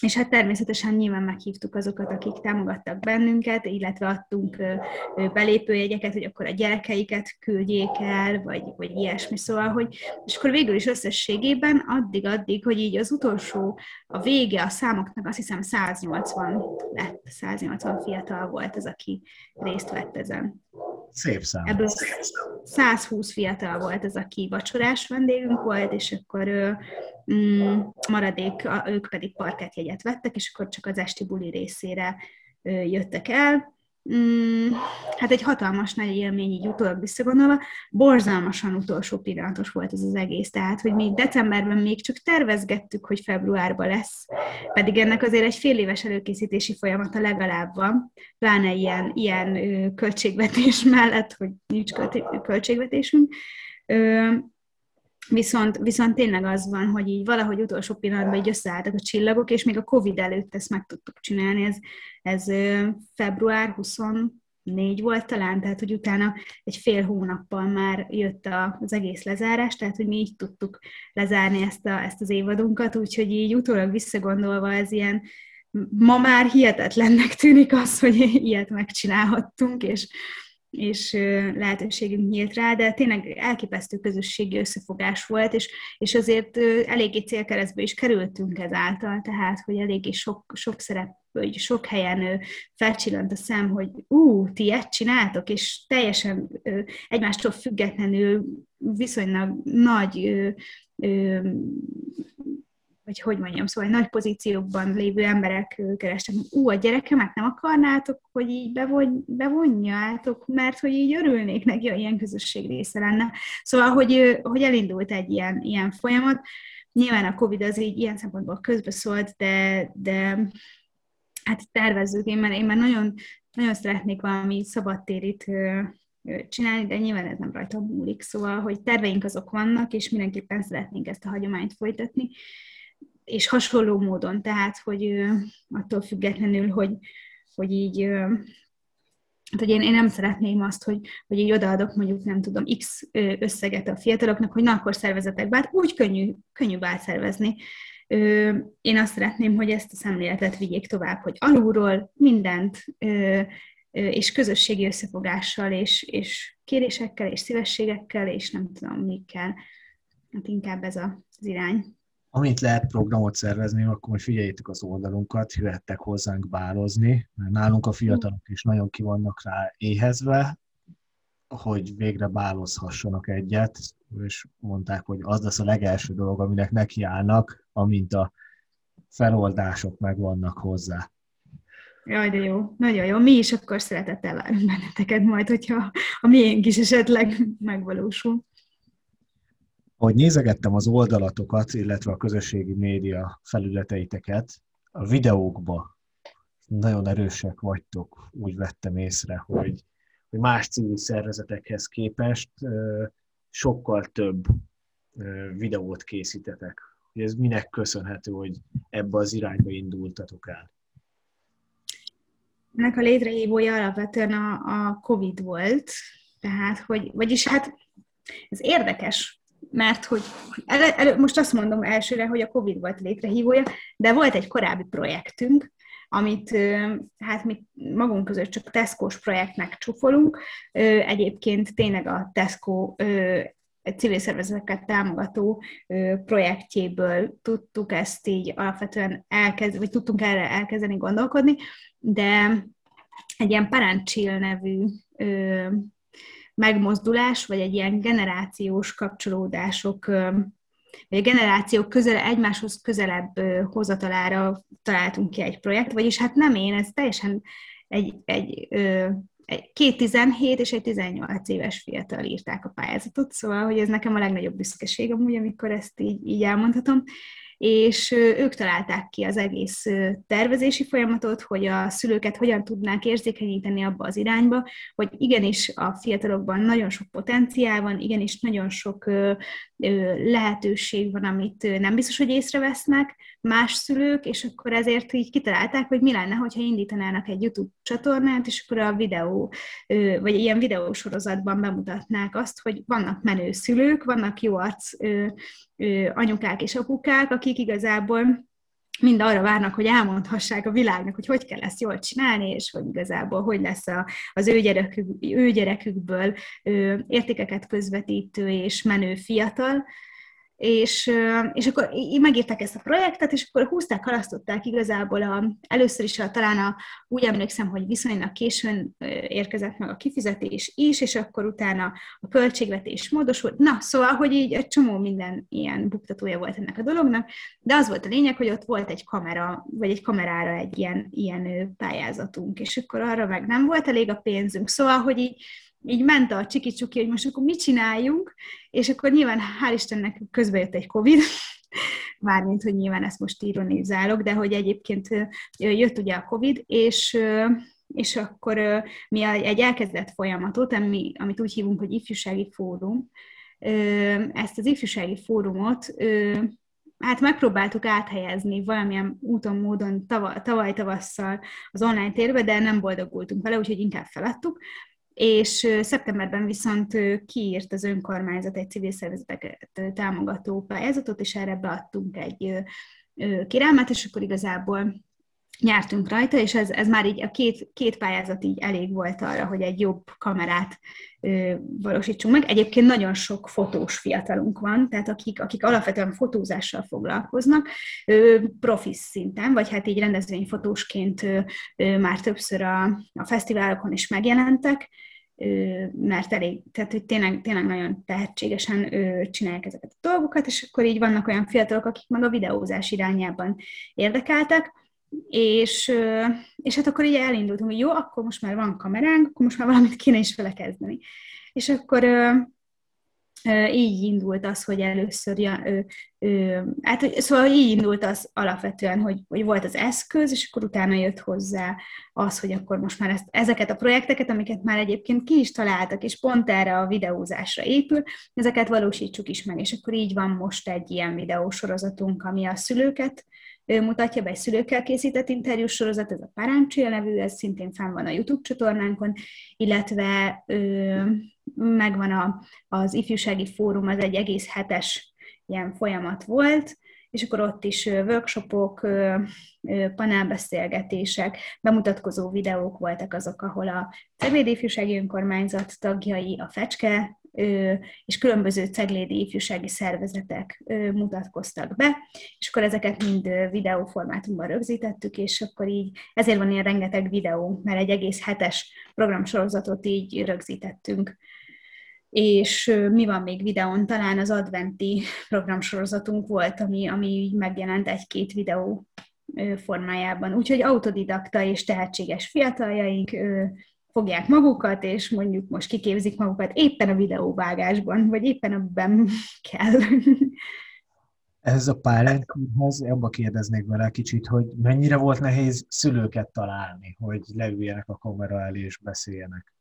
és hát természetesen nyilván meghívtuk azokat, akik támogattak bennünket, illetve adtunk belépőjegyeket, hogy akkor a gyerekeiket küldjék el, vagy, vagy ilyesmi. Szóval, hogy, és akkor végül is összességében addig-addig, hogy így az utolsó, a vége a számoknak azt hiszem 180 lett, 180 fiatal volt az, aki részt vett ezen. Szép szám. Ebből 120 fiatal volt az, aki vacsorás vendégünk volt, és akkor mm, maradék, ők pedig parketjegyet vettek, és akkor csak az esti buli részére jöttek el. Mm, hát egy hatalmas nagy élmény így utólag visszagondolva, borzalmasan utolsó pillanatos volt ez az egész, tehát, hogy még decemberben még csak tervezgettük, hogy februárban lesz, pedig ennek azért egy fél éves előkészítési folyamata legalább van, pláne ilyen, ilyen költségvetés mellett, hogy nincs költségvetésünk, Viszont, viszont tényleg az van, hogy így valahogy utolsó pillanatban így összeálltak a csillagok, és még a Covid előtt ezt meg tudtuk csinálni. Ez, ez február 24 volt talán, tehát hogy utána egy fél hónappal már jött az egész lezárás, tehát hogy mi így tudtuk lezárni ezt, a, ezt az évadunkat, úgyhogy így utólag visszagondolva ez ilyen, ma már hihetetlennek tűnik az, hogy ilyet megcsinálhattunk, és, és lehetőségünk nyílt rá, de tényleg elképesztő közösségi összefogás volt, és, és azért eléggé célkeresztbe is kerültünk ezáltal, tehát, hogy eléggé sok, sok szerep hogy sok helyen felcsillant a szem, hogy ú, ti ezt csináltok, és teljesen egymástól függetlenül viszonylag nagy vagy hogy mondjam, szóval nagy pozíciókban lévő emberek kerestek, ú, a gyerekemet nem akarnátok, hogy így bevon, bevonjátok, mert hogy így örülnék neki, hogy ilyen közösség része lenne. Szóval, hogy, hogy elindult egy ilyen, ilyen folyamat. Nyilván a Covid az így ilyen szempontból közbeszólt, de, de hát tervezzük, én már, én már nagyon, nagyon szeretnék valami szabadtérit csinálni, de nyilván ez nem rajta múlik. Szóval, hogy terveink azok vannak, és mindenképpen szeretnénk ezt a hagyományt folytatni és hasonló módon, tehát, hogy attól függetlenül, hogy, hogy így Hát, hogy én, én nem szeretném azt, hogy, hogy így odaadok mondjuk, nem tudom, x összeget a fiataloknak, hogy na, akkor szervezetek bár úgy könnyű, könnyű szervezni. Én azt szeretném, hogy ezt a szemléletet vigyék tovább, hogy alulról mindent, és közösségi összefogással, és, és kérésekkel, és szívességekkel, és nem tudom, mikkel. Hát inkább ez az irány amint lehet programot szervezni, akkor most figyeljétek az oldalunkat, jöhettek hozzánk bálozni, mert nálunk a fiatalok is nagyon ki vannak rá éhezve, hogy végre bálozhassanak egyet, és mondták, hogy az lesz a legelső dolog, aminek nekiállnak, amint a feloldások megvannak hozzá. Jaj, de jó, nagyon jó. Mi is akkor szeretettel várunk benneteket majd, hogyha a miénk is esetleg megvalósul hogy nézegettem az oldalatokat, illetve a közösségi média felületeiteket, a videókba nagyon erősek vagytok, úgy vettem észre, hogy, hogy más civil szervezetekhez képest sokkal több videót készítetek. Ez minek köszönhető, hogy ebbe az irányba indultatok el? Ennek a létrehívója alapvetően a, a COVID volt, tehát, hogy, vagyis hát ez érdekes, mert hogy el, el, most azt mondom elsőre, hogy a COVID volt létrehívója, de volt egy korábbi projektünk, amit hát mi magunk között csak Tesco-s projektnek csúfolunk. Egyébként tényleg a Tesco civil szervezeteket támogató projektjéből tudtuk ezt így alapvetően elkezdeni, vagy tudtunk erre elkezdeni gondolkodni, de egy ilyen Parancsil nevű megmozdulás, vagy egy ilyen generációs kapcsolódások, vagy a generációk közele, egymáshoz közelebb hozatalára találtunk ki egy projekt, vagyis hát nem én, ez teljesen egy, egy, egy két 17 és egy 18 éves fiatal írták a pályázatot, szóval, hogy ez nekem a legnagyobb büszkeség amúgy, amikor ezt így, így elmondhatom, és ők találták ki az egész tervezési folyamatot, hogy a szülőket hogyan tudnánk érzékenyíteni abba az irányba, hogy igenis a fiatalokban nagyon sok potenciál van, igenis nagyon sok lehetőség van, amit nem biztos, hogy észrevesznek más szülők, és akkor ezért így kitalálták, hogy mi lenne, hogyha indítanának egy YouTube csatornát, és akkor a videó, vagy ilyen videósorozatban bemutatnák azt, hogy vannak menő szülők, vannak jó arc anyukák és apukák, akik igazából mind arra várnak, hogy elmondhassák a világnak, hogy hogy kell ezt jól csinálni, és hogy igazából hogy lesz a, az ő, gyerekük, ő gyerekükből ő, értékeket közvetítő és menő fiatal, és, és akkor így megírták ezt a projektet, és akkor húzták, halasztották igazából a, először is a, talán a, úgy emlékszem, hogy viszonylag későn érkezett meg a kifizetés is, és akkor utána a költségvetés módosult. Na, szóval, hogy így egy csomó minden ilyen buktatója volt ennek a dolognak, de az volt a lényeg, hogy ott volt egy kamera, vagy egy kamerára egy ilyen, ilyen pályázatunk, és akkor arra meg nem volt elég a pénzünk. Szóval, hogy így így ment a csiki hogy most akkor mit csináljunk, és akkor nyilván hál' Istennek közbe jött egy Covid, mármint, hogy nyilván ezt most ironizálok, de hogy egyébként jött ugye a Covid, és és akkor mi egy elkezdett folyamatot, ami, amit úgy hívunk, hogy ifjúsági fórum, ezt az ifjúsági fórumot hát megpróbáltuk áthelyezni valamilyen úton, módon tavaly, tavasszal az online térbe, de nem boldogultunk vele, úgyhogy inkább feladtuk és szeptemberben viszont kiírt az önkormányzat egy civil szervezeteket támogató pályázatot, és erre beadtunk egy kérelmet, és akkor igazából nyertünk rajta, és ez, ez már így a két, két pályázat így elég volt arra, hogy egy jobb kamerát ö, valósítsunk meg. Egyébként nagyon sok fotós fiatalunk van, tehát akik, akik alapvetően fotózással foglalkoznak, ö, profi szinten, vagy hát így rendezvényfotósként ö, ö, már többször a, a fesztiválokon is megjelentek, mert elég, tehát hogy tényleg, tényleg nagyon tehetségesen csinálják ezeket a dolgokat, és akkor így vannak olyan fiatalok, akik meg a videózás irányában érdekeltek, és, és hát akkor így elindultunk, hogy jó, akkor most már van kameránk, akkor most már valamit kéne is vele kezdeni. És akkor így indult az, hogy először, ja, ö, ö, hát, szóval így indult az alapvetően, hogy, hogy volt az eszköz, és akkor utána jött hozzá az, hogy akkor most már ezt, ezeket a projekteket, amiket már egyébként ki is találtak, és pont erre a videózásra épül, ezeket valósítsuk is meg, és akkor így van most egy ilyen videósorozatunk, ami a szülőket mutatja be egy szülőkkel készített interjús sorozat, ez a Paráncsia nevű, ez szintén fenn van a YouTube csatornánkon, illetve ö, megvan a, az ifjúsági fórum, az egy egész hetes ilyen folyamat volt, és akkor ott is workshopok, panelbeszélgetések, bemutatkozó videók voltak azok, ahol a Ceglédi Ifjúsági Önkormányzat tagjai, a Fecske és különböző ceglédi ifjúsági szervezetek mutatkoztak be, és akkor ezeket mind videóformátumban rögzítettük, és akkor így ezért van ilyen rengeteg videó, mert egy egész hetes programsorozatot így rögzítettünk. És mi van még videón? Talán az adventi programsorozatunk volt, ami, ami megjelent egy-két videó formájában. Úgyhogy autodidakta és tehetséges fiataljaink fogják magukat, és mondjuk most kiképzik magukat éppen a videóvágásban, vagy éppen abban kell. Ez a páránykurhoz, abba kérdeznék bele kicsit, hogy mennyire volt nehéz szülőket találni, hogy leüljenek a kamera elé és beszéljenek?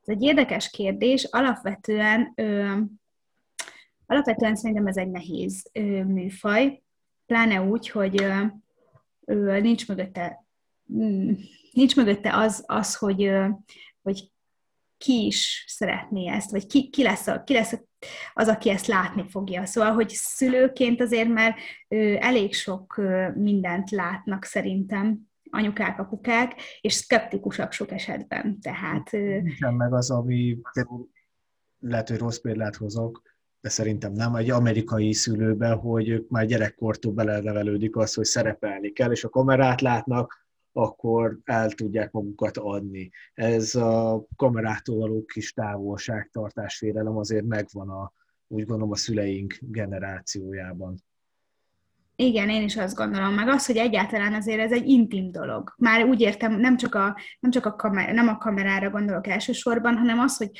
Ez egy érdekes kérdés. Alapvetően, ö, alapvetően szerintem ez egy nehéz ö, műfaj, pláne úgy, hogy ö, ö, nincs mögötte mm, nincs mögötte az, az hogy, hogy ki is szeretné ezt, vagy ki, ki, lesz, a, ki lesz az, aki ezt látni fogja. Szóval, hogy szülőként azért már elég sok mindent látnak szerintem anyukák, apukák, és szkeptikusak sok esetben. Tehát... Nincsen meg az, ami lehet, hogy rossz példát hozok, de szerintem nem, egy amerikai szülőben, hogy ők már gyerekkortól belenevelődik az, hogy szerepelni kell, és a kamerát látnak, akkor el tudják magukat adni. Ez a kamerától való kis távolságtartás félelem azért megvan a, úgy gondolom a szüleink generációjában. Igen, én is azt gondolom, meg az, hogy egyáltalán azért ez egy intim dolog. Már úgy értem, nem csak a, nem csak a, kamer, nem a kamerára gondolok elsősorban, hanem az, hogy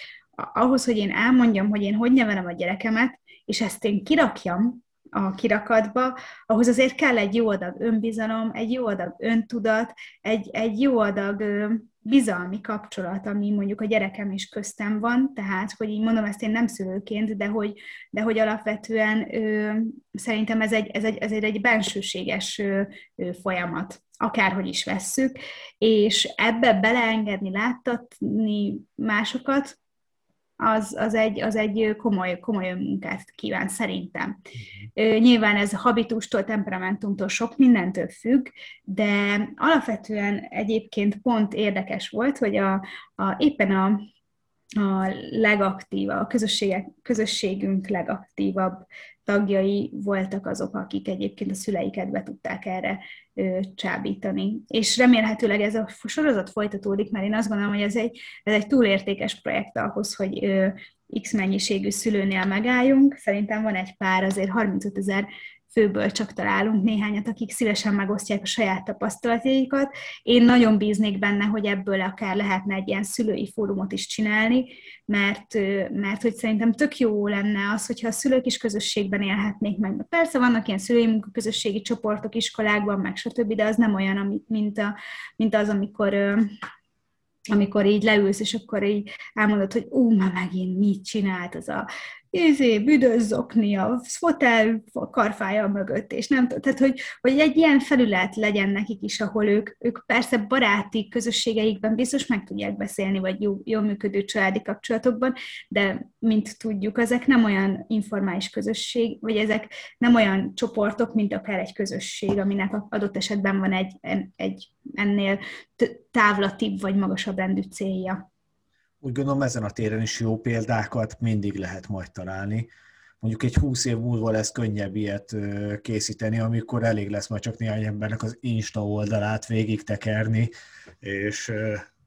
ahhoz, hogy én elmondjam, hogy én hogy nevelem a gyerekemet, és ezt én kirakjam, a kirakatba, ahhoz azért kell egy jó adag önbizalom, egy jó adag öntudat, egy, egy jó adag bizalmi kapcsolat, ami mondjuk a gyerekem is köztem van, tehát, hogy így mondom ezt én nem szülőként, de hogy, de hogy alapvetően ö, szerintem ez egy, ez egy, ez egy, bensőséges ö, ö, folyamat, akárhogy is vesszük, és ebbe beleengedni, láttatni másokat, az, az, egy, az egy komoly, komoly munkát kíván szerintem. Nyilván ez habitustól, temperamentumtól, sok mindentől függ, de alapvetően egyébként pont érdekes volt, hogy a, a, éppen a, a legaktívabb, a közösségünk legaktívabb tagjai voltak azok, akik egyébként a szüleiket be tudták erre ö, csábítani. És remélhetőleg ez a sorozat folytatódik, mert én azt gondolom, hogy ez egy, ez egy túlértékes projekt ahhoz, hogy ö, X mennyiségű szülőnél megálljunk. Szerintem van egy pár, azért 35 ezer főből csak találunk néhányat, akik szívesen megosztják a saját tapasztalataikat. Én nagyon bíznék benne, hogy ebből akár lehetne egy ilyen szülői fórumot is csinálni, mert, mert hogy szerintem tök jó lenne az, hogyha a szülők is közösségben élhetnék meg. Persze vannak ilyen szülői munkaközösségi csoportok iskolákban, meg stb., de az nem olyan, mint, a, mint az, amikor amikor így leülsz, és akkor így elmondod, hogy ú, már megint mit csinált az a izé, büdözzokni a fotel karfája mögött, és nem tudom, tehát hogy, hogy egy ilyen felület legyen nekik is, ahol ők, ők persze baráti közösségeikben biztos meg tudják beszélni, vagy jó, jó működő családi kapcsolatokban, de mint tudjuk, ezek nem olyan informális közösség, vagy ezek nem olyan csoportok, mint akár egy közösség, aminek adott esetben van egy, egy ennél távlatibb vagy magasabb rendű célja úgy gondolom ezen a téren is jó példákat mindig lehet majd találni. Mondjuk egy húsz év múlva lesz könnyebb ilyet készíteni, amikor elég lesz majd csak néhány embernek az Insta oldalát végig tekerni, és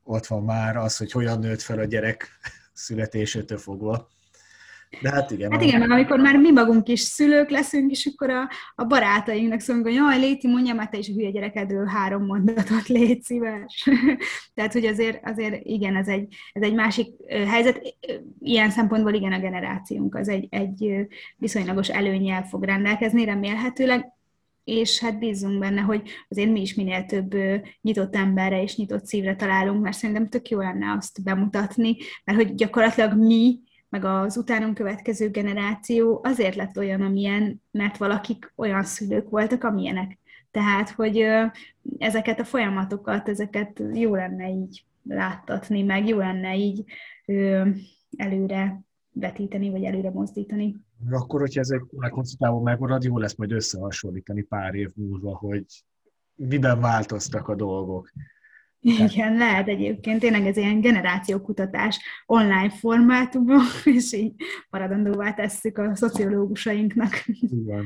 ott van már az, hogy hogyan nőtt fel a gyerek születésétől fogva. De hát igen. Hát igen, mert amikor már mi magunk is szülők leszünk, és akkor a, a barátainknak szólunk, hogy jaj, Léti, mondja már te is a hülye gyerekedről három mondatot, légy szíves. Tehát, hogy azért, azért igen, ez egy, ez egy másik helyzet. Ilyen szempontból igen, a generációnk az egy, egy viszonylagos előnyel fog rendelkezni, remélhetőleg, és hát bízunk benne, hogy azért mi is minél több nyitott emberre és nyitott szívre találunk, mert szerintem tök jó lenne azt bemutatni, mert hogy gyakorlatilag mi meg az utánunk következő generáció azért lett olyan, amilyen, mert valakik olyan szülők voltak, amilyenek. Tehát, hogy ezeket a folyamatokat, ezeket jó lenne így láttatni, meg jó lenne így előre vetíteni, vagy előre mozdítani. Akkor, hogyha ez egy hosszú távon megmarad, jó lesz majd összehasonlítani pár év múlva, hogy miben változtak a dolgok. Igen, lehet egyébként. Tényleg ez ilyen generációkutatás online formátumban, és így maradandóvá tesszük a szociológusainknak. Igen.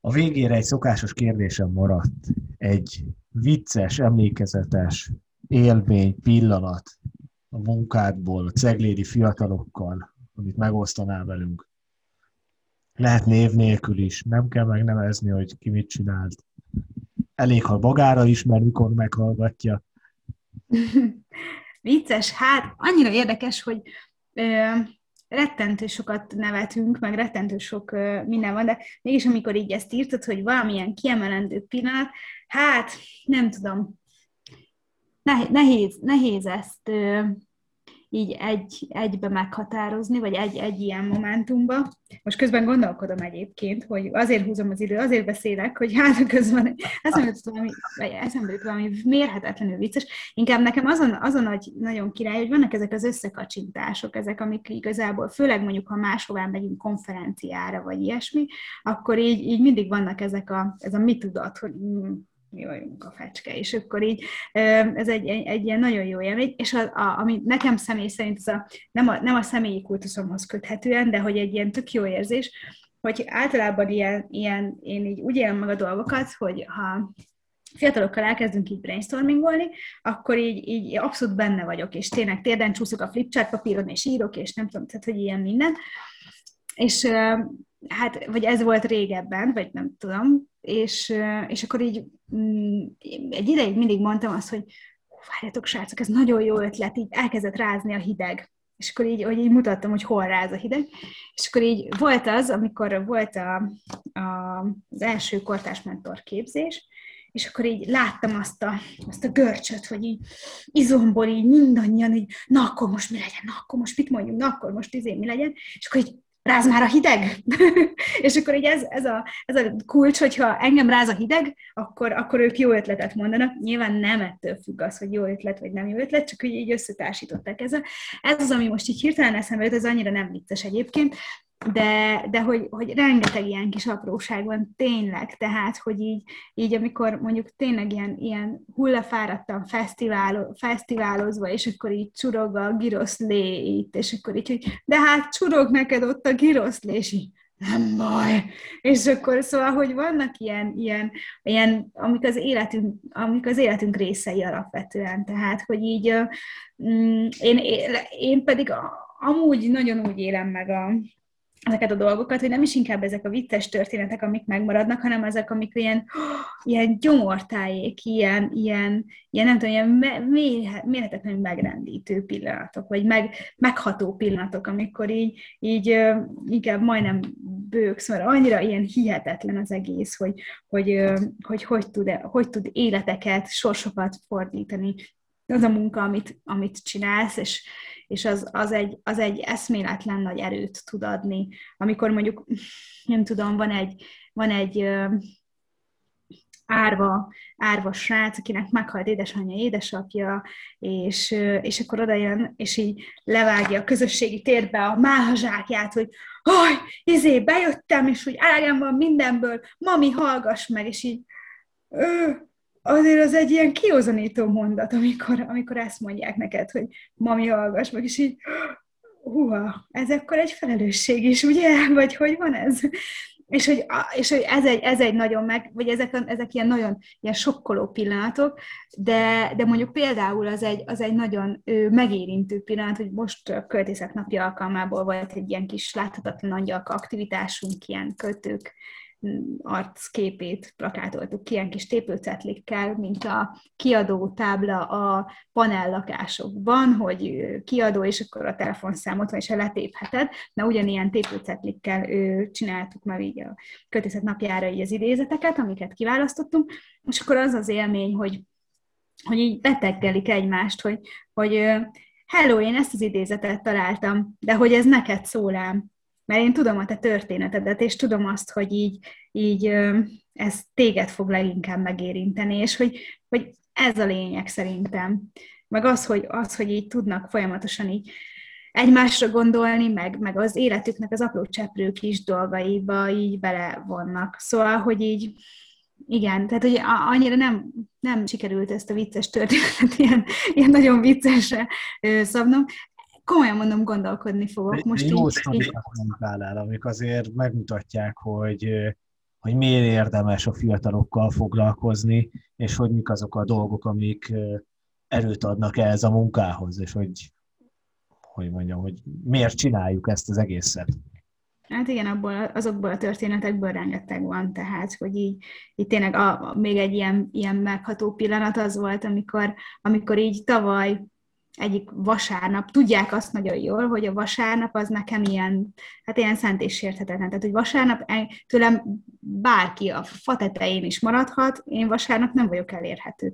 A végére egy szokásos kérdésem maradt. Egy vicces, emlékezetes élmény, pillanat a munkádból, a ceglédi fiatalokkal, amit megosztanál velünk. Lehet név nélkül is, nem kell megnevezni, hogy ki mit csinált. Elég, ha magára is, mert mikor meghallgatja. Vicces, hát annyira érdekes, hogy ö, rettentő sokat nevetünk, meg rettentő sok ö, minden van, de mégis amikor így ezt írtad, hogy valamilyen kiemelendő pillanat, hát nem tudom, nehéz, nehéz ezt ö, így egy, egybe meghatározni, vagy egy, egy ilyen momentumba. Most közben gondolkodom egyébként, hogy azért húzom az idő, azért beszélek, hogy hát közben eszembe jut valami, vagy eszembe jut valami mérhetetlenül vicces. Inkább nekem azon, azon nagy, nagyon király, hogy vannak ezek az összekacsintások, ezek, amik igazából, főleg mondjuk, ha máshová megyünk konferenciára, vagy ilyesmi, akkor így, így mindig vannak ezek a, ez a mi tudat, hogy mi vagyunk a fecske, és akkor így ez egy, egy, egy ilyen nagyon jó élmény, és a, a, ami nekem személy szerint ez a, nem, a, nem a személyi kultuszomhoz köthetően, de hogy egy ilyen tök jó érzés, hogy általában ilyen, ilyen én így úgy élem meg a dolgokat, hogy ha fiatalokkal elkezdünk így brainstormingolni, akkor így, így abszolút benne vagyok, és tényleg térden csúszok a flipchart papíron, és írok, és nem tudom, tehát, hogy ilyen minden. És hát, vagy ez volt régebben, vagy nem tudom, és, és akkor így mm, egy ideig mindig mondtam azt, hogy várjatok, srácok, ez nagyon jó ötlet, így elkezdett rázni a hideg. És akkor így, hogy így mutattam, hogy hol ráz a hideg. És akkor így volt az, amikor volt a, a, az első kortás mentor képzés, és akkor így láttam azt a, azt a görcsöt, hogy így izomból így mindannyian így, na akkor most mi legyen, na akkor most mit mondjunk, na akkor most izé mi legyen, és akkor így ráz már a hideg. és akkor így ez, ez, a, ez a kulcs, hogyha engem ráz a hideg, akkor, akkor ők jó ötletet mondanak. Nyilván nem ettől függ az, hogy jó ötlet vagy nem jó ötlet, csak hogy így összetársították ezzel. Ez az, ami most így hirtelen eszembe jut, ez annyira nem vicces egyébként, de, de hogy, hogy rengeteg ilyen kis apróság van tényleg, tehát, hogy így, így amikor mondjuk tényleg ilyen, ilyen hullafáradtan fesztivál, fesztiválozva, és akkor így csurog a giroszlé itt, és akkor így, hogy de hát csurog neked ott a giroszlé, és így, nem baj. És akkor szóval, hogy vannak ilyen, ilyen, ilyen amik, az életünk, amik az életünk részei alapvetően. Tehát, hogy így mm, én, én pedig amúgy nagyon úgy élem meg a, ezeket a dolgokat, hogy nem is inkább ezek a vicces történetek, amik megmaradnak, hanem ezek, amik ilyen, ilyen gyomortájék, ilyen, ilyen, ilyen nem tudom, ilyen mérhetetlenül megrendítő pillanatok, vagy meg, megható pillanatok, amikor így, így inkább majdnem bőksz, mert annyira ilyen hihetetlen az egész, hogy hogy, hogy, hogy, tud, hogy tud életeket, sorsokat fordítani. Az a munka, amit, amit csinálsz, és, és az, az, egy, az egy eszméletlen nagy erőt tud adni. Amikor mondjuk, nem tudom, van egy, van egy árva, árva srác, akinek meghalt édesanyja, édesapja, és, és akkor oda jön, és így levágja a közösségi térbe a máhazsákját, hogy haj, izé, bejöttem, és úgy elegem van mindenből, mami, hallgass meg, és így azért az egy ilyen kiozanító mondat, amikor, amikor ezt mondják neked, hogy mami, hallgass meg, és így húha, ez akkor egy felelősség is, ugye? Vagy hogy van ez? és hogy, és hogy ez, egy, ez egy nagyon meg, vagy ezek, ezek ilyen nagyon ilyen sokkoló pillanatok, de, de mondjuk például az egy, az egy nagyon megérintő pillanat, hogy most költészet napja alkalmából volt egy ilyen kis láthatatlan angyalka aktivitásunk, ilyen kötők, arcképét plakátoltuk ilyen kis tépőcetlikkel, mint a kiadó tábla a panellakásokban, hogy kiadó, és akkor a telefonszámot van, és letépheted. Na, ugyanilyen tépőcetlikkel csináltuk már így a kötészet napjára így az idézeteket, amiket kiválasztottunk, és akkor az az élmény, hogy, hogy így beteggelik egymást, hogy, hogy hello, én ezt az idézetet találtam, de hogy ez neked szólám, mert én tudom a te történetedet, és tudom azt, hogy így, így ez téged fog leginkább megérinteni, és hogy, hogy ez a lényeg szerintem. Meg az, hogy, az, hogy így tudnak folyamatosan így egymásra gondolni, meg, meg az életüknek az apró cseprő kis dolgaiba így bele vannak. Szóval, hogy így, igen, tehát hogy annyira nem, nem sikerült ezt a vicces történetet ilyen, ilyen nagyon viccesre szabnom komolyan mondom, gondolkodni fogok. Most Jó sztorikat amik azért megmutatják, hogy, hogy miért érdemes a fiatalokkal foglalkozni, és hogy mik azok a dolgok, amik erőt adnak ehhez a munkához, és hogy, hogy mondjam, hogy miért csináljuk ezt az egészet. Hát igen, abból, azokból a történetekből rengeteg van, tehát, hogy így, így tényleg a, még egy ilyen, ilyen megható pillanat az volt, amikor, amikor így tavaly egyik vasárnap, tudják azt nagyon jól, hogy a vasárnap az nekem ilyen, hát ilyen szent és sérthetetlen. Tehát, hogy vasárnap tőlem bárki a fa tetején is maradhat, én vasárnap nem vagyok elérhető.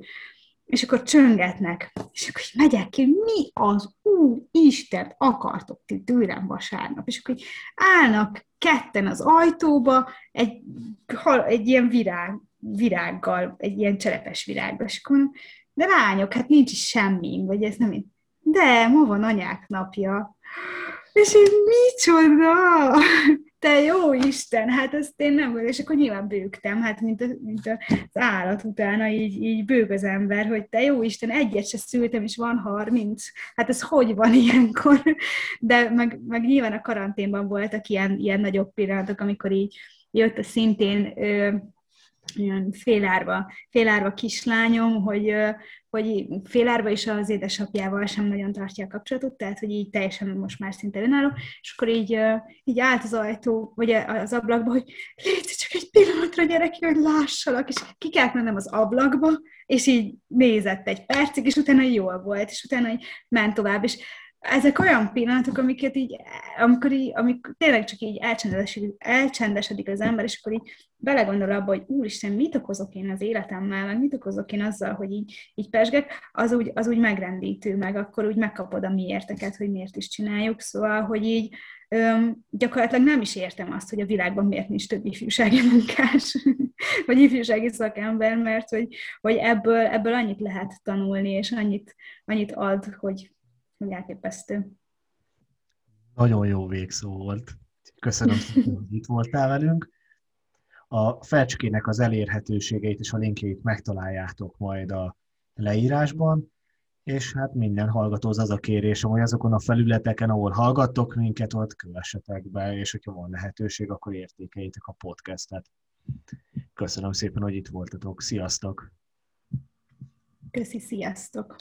És akkor csöngetnek, és akkor megyek ki, mi az Ú, Isten akartok ti tőlem vasárnap? És akkor állnak ketten az ajtóba, egy, egy ilyen virág, virággal, egy ilyen cserepes virággal, és akkor de lányok, hát nincs semmi, vagy ez nem így de ma van anyák napja. És én micsoda? Te jó Isten, hát ezt én nem és akkor nyilván bőgtem, hát mint, a, mint az állat utána, így, így bőg az ember, hogy te jó Isten, egyet se szültem, és van harminc. Hát ez hogy van ilyenkor? De meg, meg nyilván a karanténban voltak ilyen, ilyen nagyobb pillanatok, amikor így jött a szintén ilyen félárva, félárva kislányom, hogy, hogy félárva is az édesapjával sem nagyon tartja a kapcsolatot, tehát hogy így teljesen most már szinte önálló, és akkor így, így állt az ajtó, vagy az ablakba, hogy légy csak egy pillanatra gyerek, hogy lássalak, és ki kellett mennem az ablakba, és így nézett egy percig, és utána jól volt, és utána így ment tovább, és ezek olyan pillanatok, amiket így, amikor így, amikor tényleg csak így elcsendesedik, elcsendesedik az ember, és akkor így belegondol abba, hogy úristen, mit okozok én az életemmel, meg mit okozok én azzal, hogy így, így pesgek, az úgy, az úgy megrendítő, meg akkor úgy megkapod a miérteket, hogy miért is csináljuk, szóval, hogy így öm, gyakorlatilag nem is értem azt, hogy a világban miért nincs több ifjúsági munkás, vagy ifjúsági szakember, mert hogy, hogy ebből, ebből annyit lehet tanulni, és annyit, annyit ad, hogy hogy elképesztő. Nagyon jó végszó volt. Köszönöm szépen, hogy itt voltál velünk. A fecskének az elérhetőségeit és a linkjeit megtaláljátok majd a leírásban, és hát minden hallgatóz az a kérésem, hogy azokon a felületeken, ahol hallgattok minket, ott kövessetek be, és hogyha van lehetőség, akkor értékeljétek a podcastet. Köszönöm szépen, hogy itt voltatok. Sziasztok! Köszi, sziasztok!